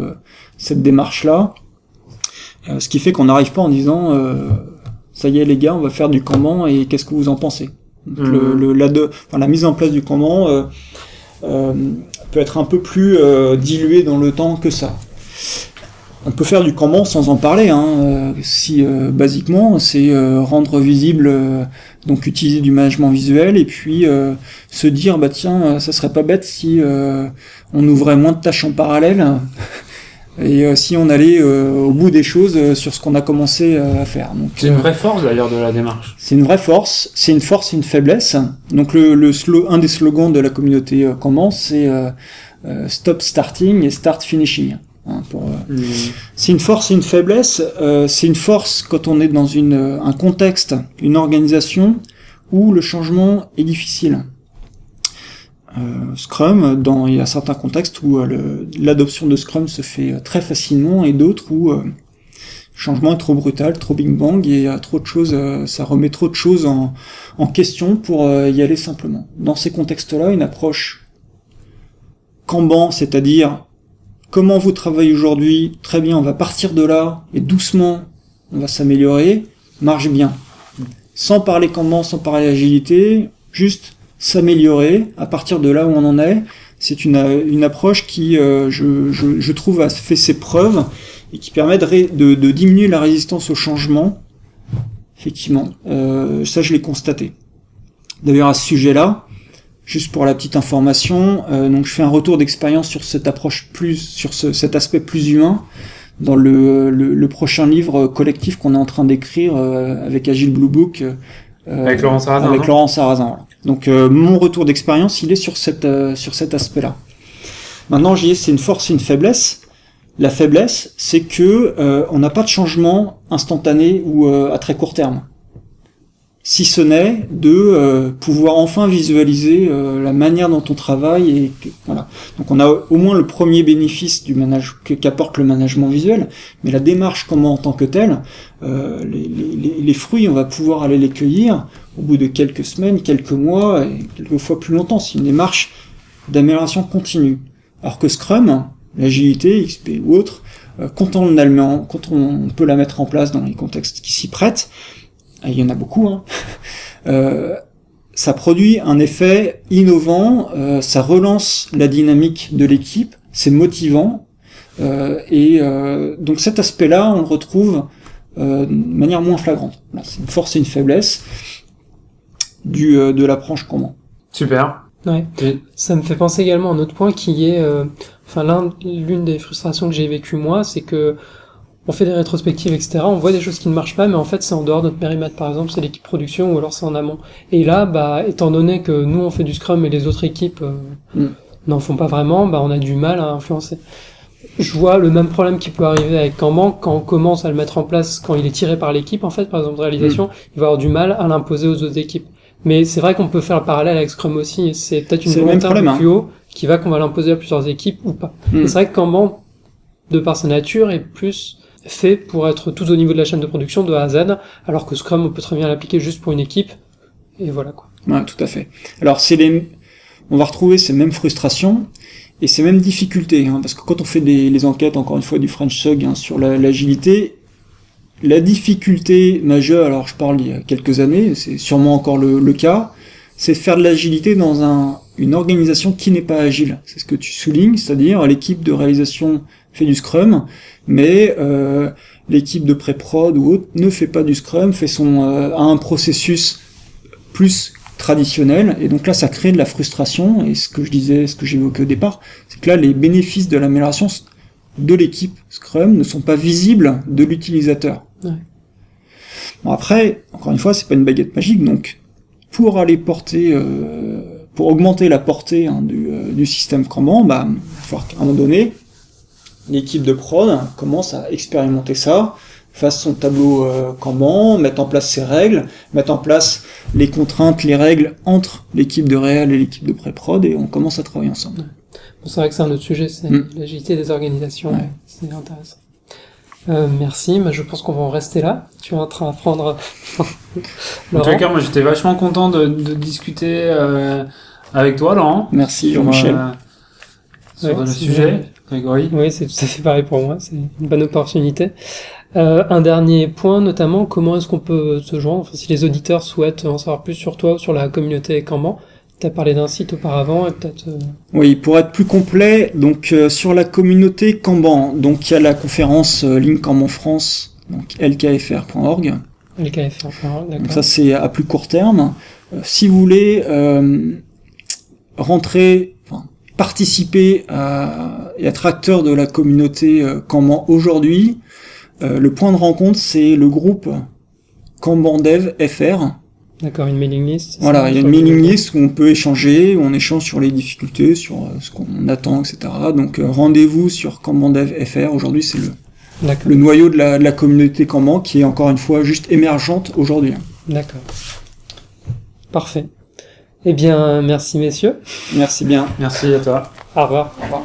S2: cette démarche-là. Euh, ce qui fait qu'on n'arrive pas en disant, euh, ça y est les gars, on va faire du Kanban et qu'est-ce que vous en pensez? Donc, le, le- la, de- enfin, la mise en place du Kanban euh, euh, peut être un peu plus euh, diluée dans le temps que ça. On peut faire du Kanban sans en parler. Hein. Si euh, basiquement, c'est euh, rendre visible, euh, donc utiliser du management visuel et puis euh, se dire bah tiens, ça serait pas bête si euh, on ouvrait moins de tâches en parallèle et euh, si on allait euh, au bout des choses euh, sur ce qu'on a commencé euh, à faire.
S3: C'est une
S2: euh,
S3: vraie force d'ailleurs de la démarche.
S2: c'est une vraie force, c'est une force et une faiblesse. Donc le, le slo- un des slogans de la communauté euh, Kanban, c'est stop starting et start finishing. Hein, euh, c'est une force et une faiblesse. Euh, c'est une force quand on est dans une, un contexte, une organisation où le changement est difficile. Euh, Scrum, dans, il y a certains contextes où euh, l'adoption de Scrum se fait euh, très facilement et d'autres où le changement est trop brutal, trop big bang et trop de choses, ça remet trop de choses en, question pour y aller simplement. Dans ces contextes-là, une approche Kanban, c'est-à-dire comment vous travaillez aujourd'hui, très bien, on va partir de là, et doucement, on va s'améliorer, marche bien. Sans parler Kanban, sans parler agilité, juste s'améliorer à partir de là où on en est. C'est une, une approche qui, euh, je, je, je trouve, a fait ses preuves et qui permet de, ré- de, de diminuer la résistance au changement. Effectivement, euh, ça je l'ai constaté. D'ailleurs, à ce sujet-là, Juste pour la petite information, euh, donc je fais un retour d'expérience sur cette approche plus, sur ce- cet aspect plus humain dans le, le, le prochain livre collectif qu'on est en train d'écrire euh, avec Agile Blue Book. euh,
S3: Avec Laurent Sarrazin,
S2: Avec
S3: non?
S2: Laurent Sarrazin. voilà. Donc euh, mon retour d'expérience, il est euh, sur cet aspect-là. Maintenant, j'y ai, c'est une force et une faiblesse. La faiblesse, c'est que euh, on n'a pas de changement instantané ou à très court terme si ce n'est de pouvoir enfin visualiser la manière dont on travaille et que-. Donc on a au moins le premier bénéfice du manage qu'apporte le management visuel, mais la démarche comment en tant que telle, les fruits on va pouvoir aller les cueillir au bout de quelques semaines, quelques mois et quelquefois plus longtemps. C'est une démarche d'amélioration continue. Alors que Scrum, l'agilité, XP ou autre, euh, quand on, peut la mettre en place dans les contextes qui s'y prêtent, il y en a beaucoup, hein, euh, ça produit un effet innovant, euh, ça relance la dynamique de l'équipe, c'est motivant, et donc cet aspect-là, on le retrouve de manière moins flagrante. C'est une force et une faiblesse du, euh, de l'approche comment.
S3: Super.
S1: Ouais.
S3: Et-
S1: Ça me fait penser également à un autre point qui est, euh, enfin l'un, l'une des frustrations que j'ai vécues moi, c'est que on fait des rétrospectives, etc. On voit des choses qui ne marchent pas, mais en fait c'est en dehors de notre périmètre. Par exemple, c'est l'équipe production ou alors c'est en amont. Et là, bah, étant donné que nous on fait du Scrum et les autres équipes euh,
S2: Mm.
S1: n'en font pas vraiment, bah on a du mal à influencer. Je vois le même problème qui peut arriver avec Kanban quand on commence à le mettre en place, quand il est tiré par l'équipe, en fait, par exemple de réalisation, il va avoir du mal à l'imposer aux autres équipes. Mais c'est vrai qu'on peut faire le parallèle avec Scrum aussi, et c'est peut-être une volonté un peu plus haut qui va qu'on va l'imposer à plusieurs équipes ou pas.
S2: Mm.
S1: Et C'est vrai que Kanban, de par sa nature, est plus fait pour être tout au niveau de la chaîne de production de A à Z, alors que Scrum, on peut très bien l'appliquer juste pour une équipe, et voilà quoi.
S2: Ouais, tout à fait. Alors c'est les, on va retrouver ces mêmes frustrations et ces mêmes difficultés, hein, parce que quand on fait des, les enquêtes, encore une fois, du French Sug hein, sur la- l'agilité, la difficulté majeure, alors je parle il y a quelques années, c'est sûrement encore le, cas, c'est faire de l'agilité dans un, une organisation qui n'est pas agile. C'est ce que tu soulignes, c'est-à-dire l'équipe de réalisation fait du Scrum, mais euh, l'équipe de pré-prod ou autre ne fait pas du Scrum, fait son euh, a un processus plus traditionnel, et donc là ça crée de la frustration, et ce que je disais, ce que j'évoquais au départ, c'est que là les bénéfices de l'amélioration de l'équipe Scrum ne sont pas visibles de l'utilisateur.
S1: Ouais.
S2: Bon après, encore une fois, c'est pas une baguette magique, donc pour aller porter, euh, pour augmenter la portée hein, du, euh, du système Kanban, bah, il va falloir qu'à un moment donné, l'équipe de prod commence à expérimenter ça, fasse son tableau euh, Kanban, mette en place ses règles, mettre en place les contraintes, les règles entre l'équipe de réel et l'équipe de pré-prod, et on commence à travailler ensemble.
S1: Bon, c'est vrai que c'est un autre sujet, c'est
S2: Mm.
S1: l'agilité des organisations,
S2: Ouais.
S1: c'est intéressant. Euh, merci, mais je pense qu'on va en rester là. Tu es en train d'apprendre.
S3: en tout cas, moi j'étais vachement content de, de discuter euh, avec toi, Laurent.
S2: Merci, Jean-Michel.
S3: Euh, sur
S1: Ouais,
S3: le sujet,
S1: bien.
S3: Grégory.
S1: Oui, c'est tout à fait pareil pour moi. C'est une bonne opportunité. Euh, un dernier point, notamment, comment est-ce qu'on peut se joindre? Enfin, Si les auditeurs souhaitent en savoir plus sur toi ou sur la communauté Kanban, tu as parlé d'un site auparavant et peut-être. euh,
S2: Oui, pour être plus complet, donc euh, sur la communauté Kanban, donc il y a la conférence euh, Ligne France, donc lkfr.org.
S1: KFR. d'accord.
S2: Donc ça c'est à plus court terme. Euh, si vous voulez euh, rentrer, enfin, participer à, et être acteur de la communauté Kanban aujourd'hui, euh, le point de rencontre c'est le groupe Kanban Dev FR.
S1: D'accord, une mailing list.
S2: Voilà, il y a une mailing list où on peut échanger, où on échange sur les difficultés, sur euh, ce qu'on attend, etc. Donc euh, rendez-vous sur Kanban Dev FR. Aujourd'hui c'est le,
S1: D'accord,
S2: le noyau de la, de la communauté Kanban qui est encore une fois juste émergente aujourd'hui.
S1: d'accord. Parfait. Eh bien, merci messieurs.
S2: Merci bien.
S3: Merci à toi.
S1: Au revoir.
S2: Au revoir.